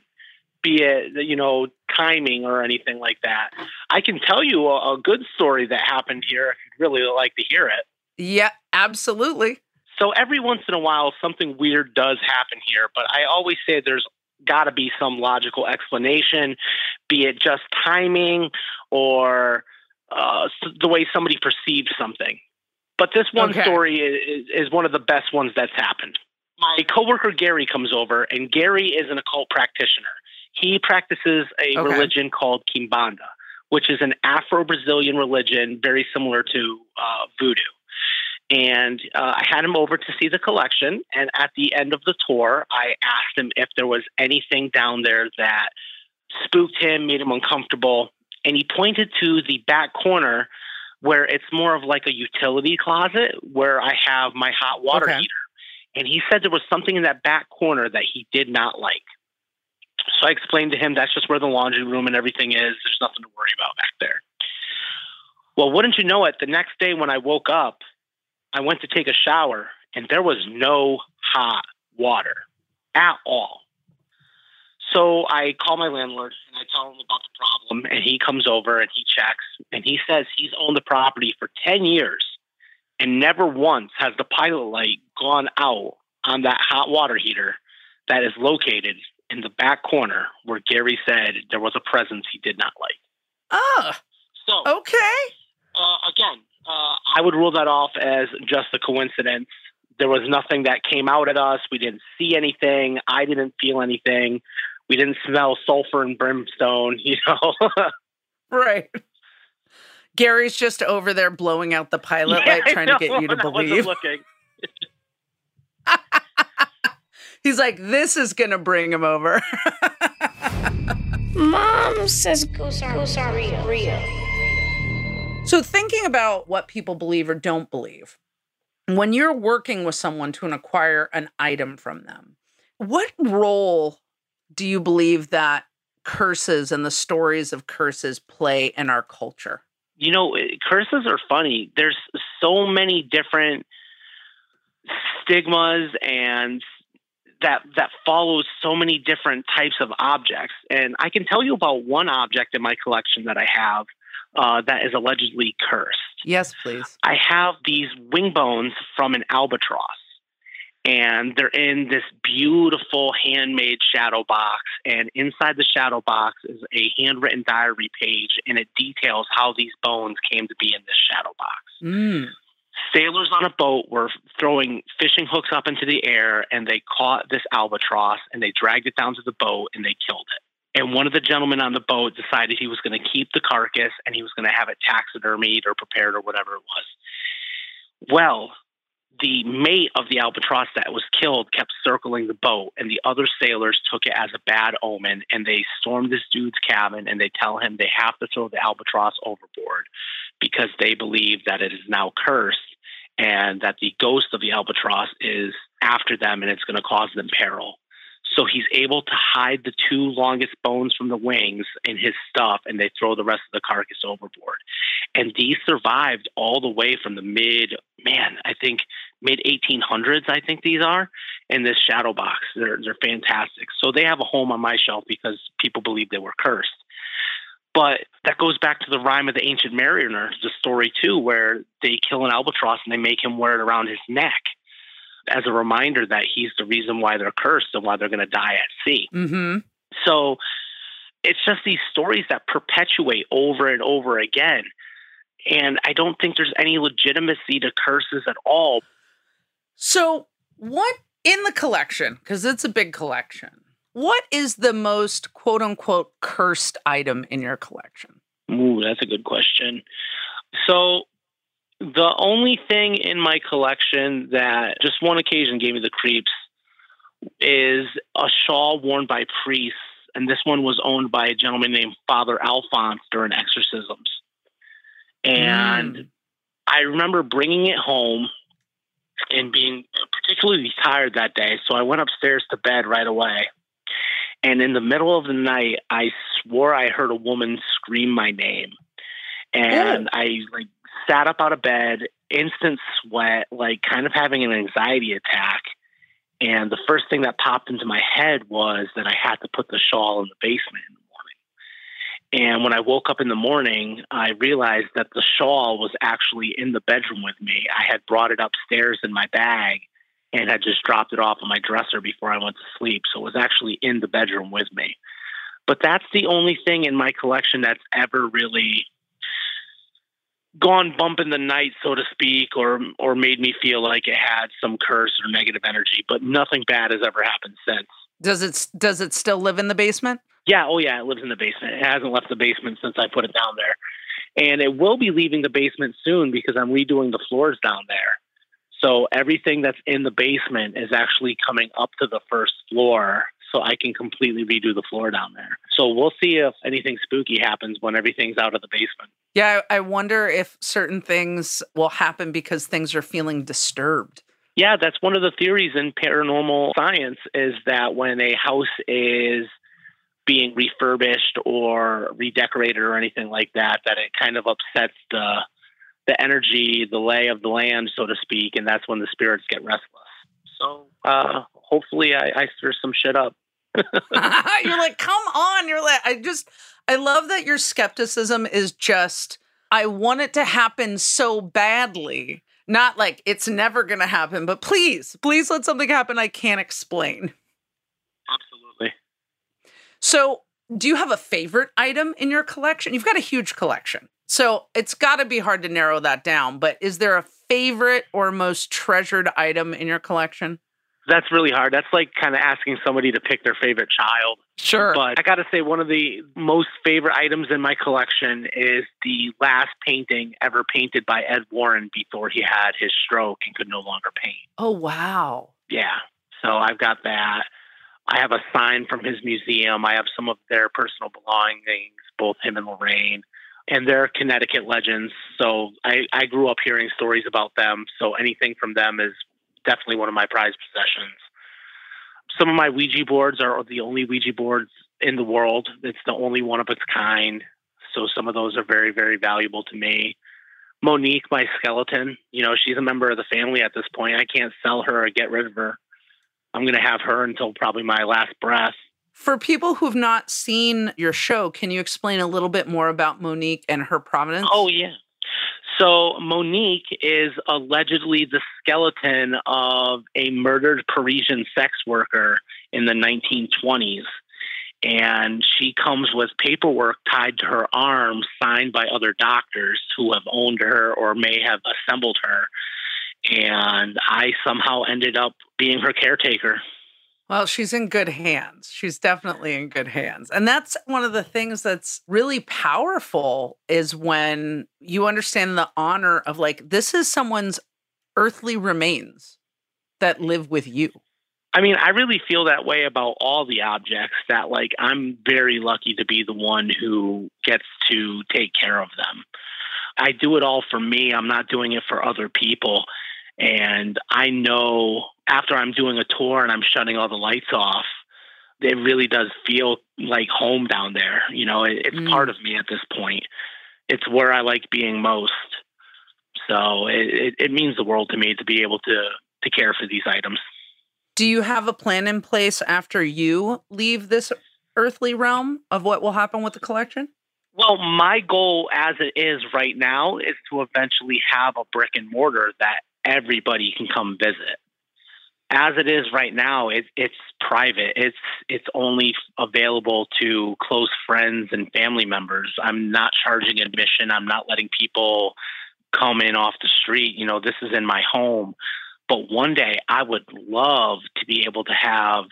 be it, you know, timing or anything like that. I can tell you a, a good story that happened here if you'd really like to hear it. Yeah, absolutely. So every once in a while, something weird does happen here, but I always say there's got to be some logical explanation, be it just timing or uh, the way somebody perceives something. But this one Okay. story is, is one of the best ones that's happened. My coworker Gary comes over, and Gary is an occult practitioner. He practices a Okay. religion called Kimbanda, which is an Afro-Brazilian religion very similar to uh, voodoo and uh, I had him over to see the collection. And at the end of the tour, I asked him if there was anything down there that spooked him, made him uncomfortable. And he pointed to the back corner where it's more of like a utility closet where I have my hot water Okay. heater. And he said there was something in that back corner that he did not like. So I explained to him that's just where the laundry room and everything is. There's nothing to worry about back there. Well, wouldn't you know it, the next day when I woke up, I went to take a shower and there was no hot water at all. So I call my landlord and I tell him about the problem and he comes over and he checks and he says he's owned the property for 10 years and never once has the pilot light gone out on that hot water heater that is located in the back corner where Gary said there was a presence he did not like. Oh, So okay. uh, again, uh, I would rule that off as just a coincidence. There was nothing that came out at us. We didn't see anything. I didn't feel anything. We didn't smell sulfur and brimstone. [LAUGHS] You know, Right. Gary's just over there blowing out the pilot Yeah, light, I trying to get you to and [LAUGHS] I wasn't believe. [LAUGHS] He's like, this is going to bring him over. Mom says ghosts are, ghosts are real. real. So, thinking about what people believe or don't believe, when you're working with someone to acquire an item from them, what role do you believe that curses and the stories of curses play in our culture? you know, curses are funny. There's so many different stigmas and that that follows so many different types of objects. And I can tell you about one object in my collection that I have uh, that is allegedly cursed. Yes, please. I have these wing bones from an albatross. And they're in this beautiful handmade shadow box. And inside the shadow box is a handwritten diary page, and it details how these bones came to be in this shadow box. Mm. Sailors on a boat were throwing fishing hooks up into the air, and they caught this albatross and they dragged it down to the boat and they killed it. And one of the gentlemen on the boat decided he was going to keep the carcass and he was going to have it taxidermied or prepared or whatever it was. Well, the mate of the albatross that was killed kept circling the boat, and the other sailors took it as a bad omen. And they stormed this dude's cabin and they tell him they have to throw the albatross overboard because they believe that it is now cursed and that the ghost of the albatross is after them and it's going to cause them peril. So he's able to hide the two longest bones from the wings in his stuff, and they throw the rest of the carcass overboard. And these survived all the way from the mid, man, I think mid 1800s. I think these are in this shadow box. They're they're fantastic. So they have a home on my shelf because people believe they were cursed. But that goes back to the rhyme of the ancient mariner, the story too, where they kill an albatross and they make him wear it around his neck as a reminder that he's the reason why they're cursed and why they're going to die at sea. Mm-hmm. So it's just these stories that perpetuate over and over again. And I don't think there's any legitimacy to curses at all. So, what in the collection, because it's a big collection, what is the most quote unquote cursed item in your collection? Ooh, that's a good question. So, the only thing in my collection that just one occasion gave me the creeps is a shawl worn by priests, and this one was owned by a gentleman named Father Alphonse during exorcisms. And Mm. I remember bringing it home and being particularly tired that day, so I went upstairs to bed right away. And in the middle of the night, I swore I heard a woman scream my name. And I like sat up out of bed, instant sweat, like kind of having an anxiety attack. And the first thing that popped into my head was that I had to put the shawl in the basement in the morning. And when I woke up in the morning, I realized that the shawl was actually in the bedroom with me. I had brought it upstairs in my bag and had just dropped it off on my dresser before I went to sleep. So it was actually in the bedroom with me. But that's the only thing in my collection that's ever really gone bump in the night, so to speak, or or made me feel like it had some curse or negative energy. But nothing bad has ever happened since. Does it does it still live in the basement? Yeah, oh yeah, it lives in the basement. It hasn't left the basement since I put it down there. And it will be leaving the basement soon because I'm redoing the floors down there. So everything that's in the basement is actually coming up to the first floor so I can completely redo the floor down there. So we'll see if anything spooky happens when everything's out of the basement. Yeah, I wonder if certain things will happen because things are feeling disturbed. Yeah, that's one of the theories in paranormal science is that when a house is being refurbished or redecorated or anything like that, that it kind of upsets the the energy, the lay of the land, so to speak, and that's when the spirits get restless. So uh, hopefully, I, I stir some shit up. [LAUGHS] You're like, come on. You're like, I just, I love that your skepticism is just, I want it to happen so badly. Not like it's never going to happen, but please, please let something happen I can't explain. Absolutely. So, do you have a favorite item in your collection? You've got a huge collection. So, it's got to be hard to narrow that down, but is there a favorite or most treasured item in your collection? That's really hard. That's like kind of asking somebody to pick their favorite child. Sure. But I got to say, one of the most favorite items in my collection is the last painting ever painted by Ed Warren before he had his stroke and could no longer paint. oh, wow. Yeah. So I've got that. I have a sign from his museum. I have some of their personal belongings, both him and Lorraine. And they're Connecticut legends. So I, I grew up hearing stories about them. So anything from them is definitely one of my prized possessions. Some of my Ouija boards are the only Ouija boards in the world. It's the only one of its kind. So some of those are very, very valuable to me. Monique, my skeleton, you know, she's a member of the family at this point. I can't sell her or get rid of her. I'm going to have her until probably my last breath. For people who've not seen your show, can you explain a little bit more about Monique and her prominence? Oh yeah. So Monique is allegedly the skeleton of a murdered Parisian sex worker in the 1920s. And she comes with paperwork tied to her arm signed by other doctors who have owned her or may have assembled her. And I somehow ended up being her caretaker. Well, she's in good hands. She's definitely in good hands. And that's one of the things that's really powerful is when you understand the honor of like, this is someone's earthly remains that live with you. I mean, I really feel that way about all the objects that like I'm very lucky to be the one who gets to take care of them. I do it all for me. I'm not doing it for other people. And I know after I'm doing a tour and I'm shutting all the lights off, it really does feel like home down there. You know, it, it's mm. part of me at this point. It's where I like being most. So it, it, it means the world to me to be able to to care for these items. Do you have a plan in place after you leave this earthly realm of what will happen with the collection? Well, my goal as it is right now is to eventually have a brick and mortar that everybody can come visit. As it is right now, it, it's private. It's it's only available to close friends and family members. I'm not charging admission. I'm not letting people come in off the street. You know, this is in my home. But one day, I would love to be able to have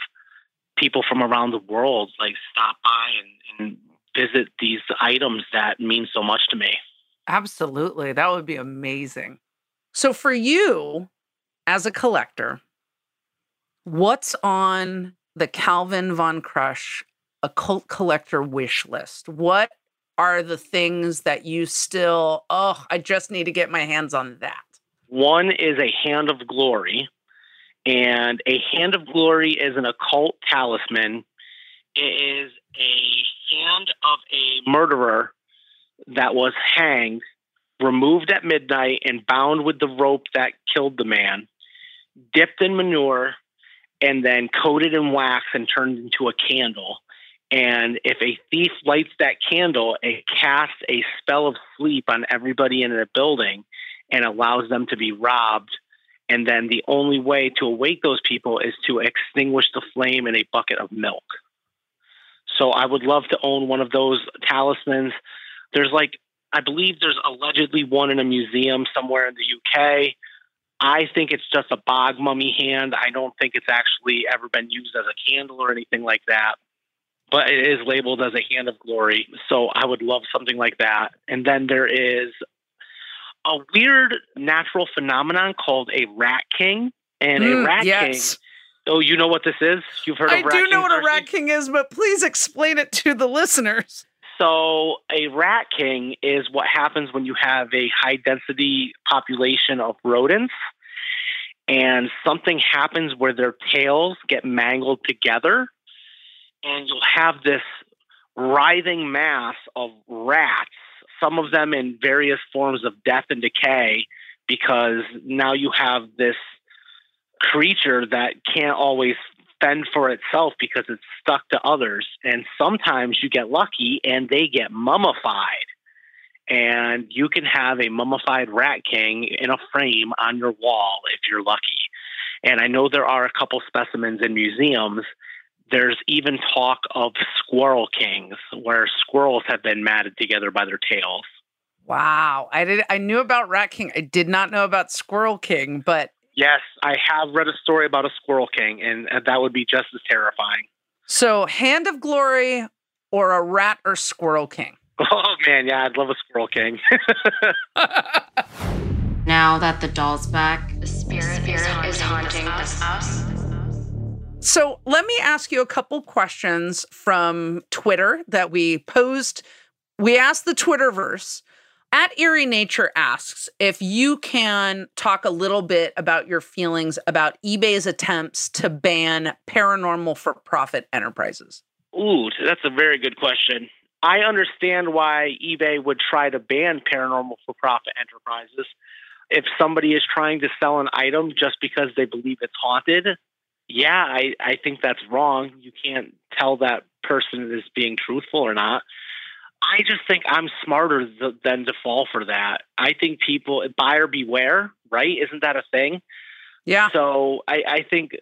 people from around the world like stop by and, and visit these items that mean so much to me. Absolutely, that would be amazing. So, for you as a collector, what's on the Calvin Von Crush occult collector wish list? What are the things that you still, oh, I just need to get my hands on that? One is a hand of glory, and a hand of glory is an occult talisman. It is a hand of a murderer that was hanged removed at midnight and bound with the rope that killed the man, dipped in manure, and then coated in wax and turned into a candle. And if a thief lights that candle, it casts a spell of sleep on everybody in the building and allows them to be robbed. And then the only way to awake those people is to extinguish the flame in a bucket of milk. So I would love to own one of those talismans. There's like I believe there's allegedly one in a museum somewhere in the UK. I think it's just a bog mummy hand. I don't think it's actually ever been used as a candle or anything like that. But it is labeled as a hand of glory. So I would love something like that. And then there is a weird natural phenomenon called a rat king. And mm, a rat yes. king. Oh, you know what this is? You've heard of rat king. I do know what a rat king is, but please explain it to the listeners. So, a rat king is what happens when you have a high density population of rodents and something happens where their tails get mangled together, and you'll have this writhing mass of rats, some of them in various forms of death and decay, because now you have this creature that can't always fend for itself because it's stuck to others. And sometimes you get lucky and they get mummified. And you can have a mummified rat king in a frame on your wall if you're lucky. And I know there are a couple specimens in museums. There's even talk of squirrel kings where squirrels have been matted together by their tails. Wow. I did I knew about Rat King. I did not know about Squirrel King, but Yes, I have read a story about a squirrel king, and uh, that would be just as terrifying. So, Hand of Glory or a rat or squirrel king? Oh, man, yeah, I'd love a squirrel king. [LAUGHS] now that the doll's back, the spirit, the spirit is haunting, us. us. So, let me ask you a couple questions from Twitter that we posed. We asked the Twitterverse at Eerie Nature asks if you can talk a little bit about your feelings about eBay's attempts to ban paranormal for profit enterprises. Ooh, that's a very good question. I understand why eBay would try to ban paranormal for profit enterprises. If somebody is trying to sell an item just because they believe it's haunted, yeah, I, I think that's wrong. You can't tell that person is being truthful or not. I just think I'm smarter th- than to fall for that. I think people buyer beware, right? Isn't that a thing? Yeah. So I, I think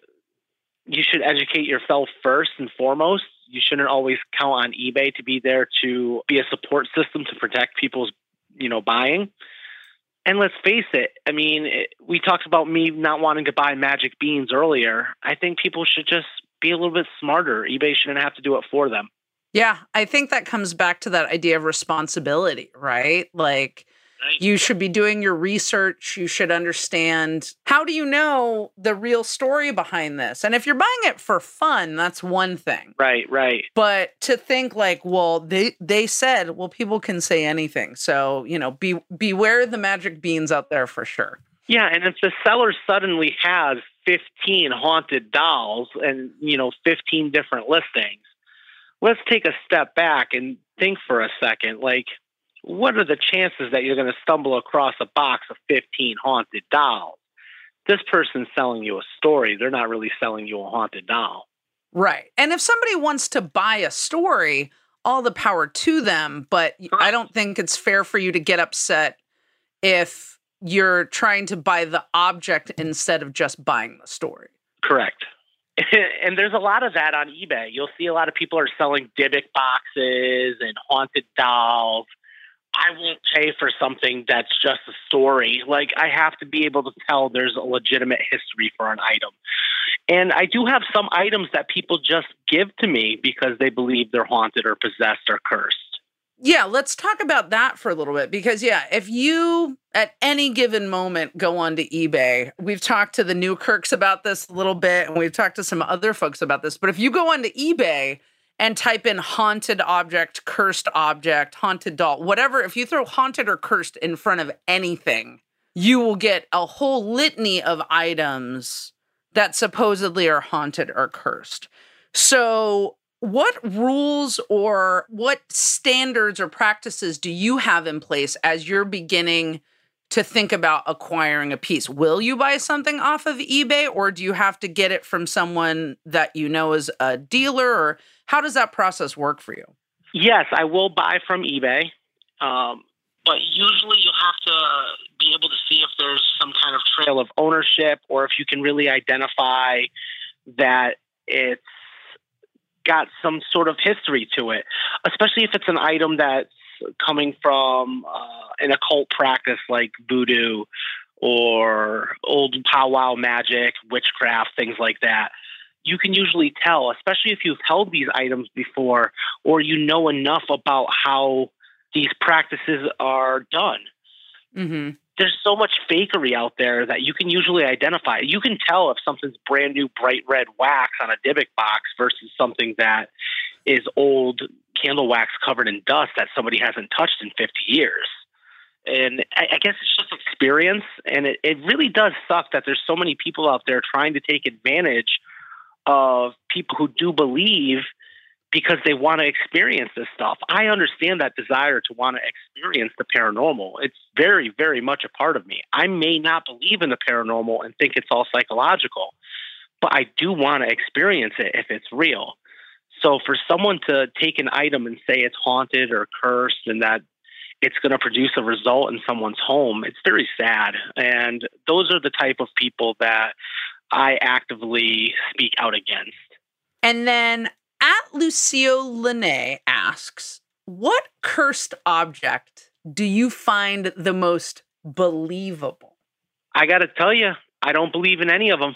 you should educate yourself first and foremost. You shouldn't always count on eBay to be there to be a support system to protect people's, you know, buying. And let's face it, I mean, it, we talked about me not wanting to buy magic beans earlier. I think people should just be a little bit smarter. eBay shouldn't have to do it for them. Yeah, I think that comes back to that idea of responsibility, right? Like Right. you should be doing your research, you should understand how do you know the real story behind this? And if you're buying it for fun, that's one thing. Right, right. But to think like, well, they they said, well, people can say anything. So, you know, be beware the magic beans out there for sure. Yeah, and if the seller suddenly has 15 haunted dolls and, you know, 15 different listings, let's take a step back and think for a second. Like, what are the chances that you're going to stumble across a box of 15 haunted dolls? This person's selling you a story. They're not really selling you a haunted doll. Right. And if somebody wants to buy a story, all the power to them, but I don't think it's fair for you to get upset if you're trying to buy the object instead of just buying the story. Correct. [LAUGHS] and there's a lot of that on eBay. You'll see a lot of people are selling Dybbuk boxes and haunted dolls. I won't pay for something that's just a story. Like I have to be able to tell there's a legitimate history for an item. And I do have some items that people just give to me because they believe they're haunted or possessed or cursed. Yeah, let's talk about that for a little bit because, yeah, if you at any given moment go onto eBay, we've talked to the Newkirks about this a little bit and we've talked to some other folks about this. But if you go onto eBay and type in haunted object, cursed object, haunted doll, whatever, if you throw haunted or cursed in front of anything, you will get a whole litany of items that supposedly are haunted or cursed. So, what rules or what standards or practices do you have in place as you're beginning to think about acquiring a piece? Will you buy something off of eBay or do you have to get it from someone that you know is a dealer or how does that process work for you? Yes, I will buy from eBay. Um, but usually you have to be able to see if there's some kind of trail of ownership or if you can really identify that it's got some sort of history to it, especially if it's an item that's coming from uh, an occult practice like voodoo or old powwow magic, witchcraft, things like that. You can usually tell, especially if you've held these items before or you know enough about how these practices are done. Mm-hmm. There's so much fakery out there that you can usually identify. You can tell if something's brand new, bright red wax on a Dybbuk box versus something that is old candle wax covered in dust that somebody hasn't touched in 50 years. And I, I guess it's just experience. And it, it really does suck that there's so many people out there trying to take advantage of people who do believe because they want to experience this stuff. I understand that desire to want to experience the paranormal. It's very, very much a part of me. I may not believe in the paranormal and think it's all psychological, but I do want to experience it if it's real. So for someone to take an item and say it's haunted or cursed and that it's going to produce a result in someone's home, it's very sad. And those are the type of people that I actively speak out against. And then at Lucio Lene asks, what cursed object do you find the most believable? I got to tell you, I don't believe in any of them.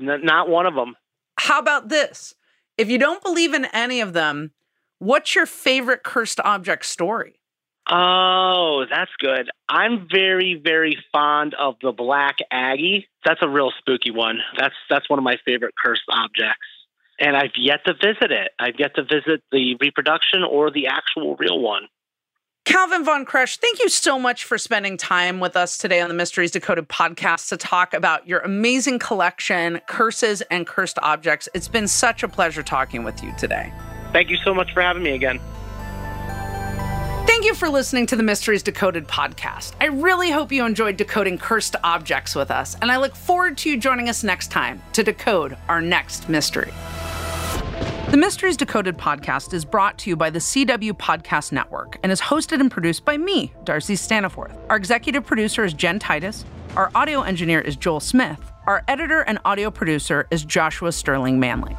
N- not one of them. How about this? If you don't believe in any of them, what's your favorite cursed object story? Oh, that's good. I'm very, very fond of the Black Aggie. That's a real spooky one. That's that's one of my favorite cursed objects. And I've yet to visit it. I've yet to visit the reproduction or the actual real one. Calvin Von Crush, thank you so much for spending time with us today on the Mysteries Decoded podcast to talk about your amazing collection, curses and cursed objects. It's been such a pleasure talking with you today. Thank you so much for having me again. Thank you for listening to the Mysteries Decoded podcast. I really hope you enjoyed decoding cursed objects with us, and I look forward to you joining us next time to decode our next mystery. The Mysteries Decoded podcast is brought to you by the CW Podcast Network and is hosted and produced by me, Darcy Staniforth. Our executive producer is Jen Titus. Our audio engineer is Joel Smith. Our editor and audio producer is Joshua Sterling Manley.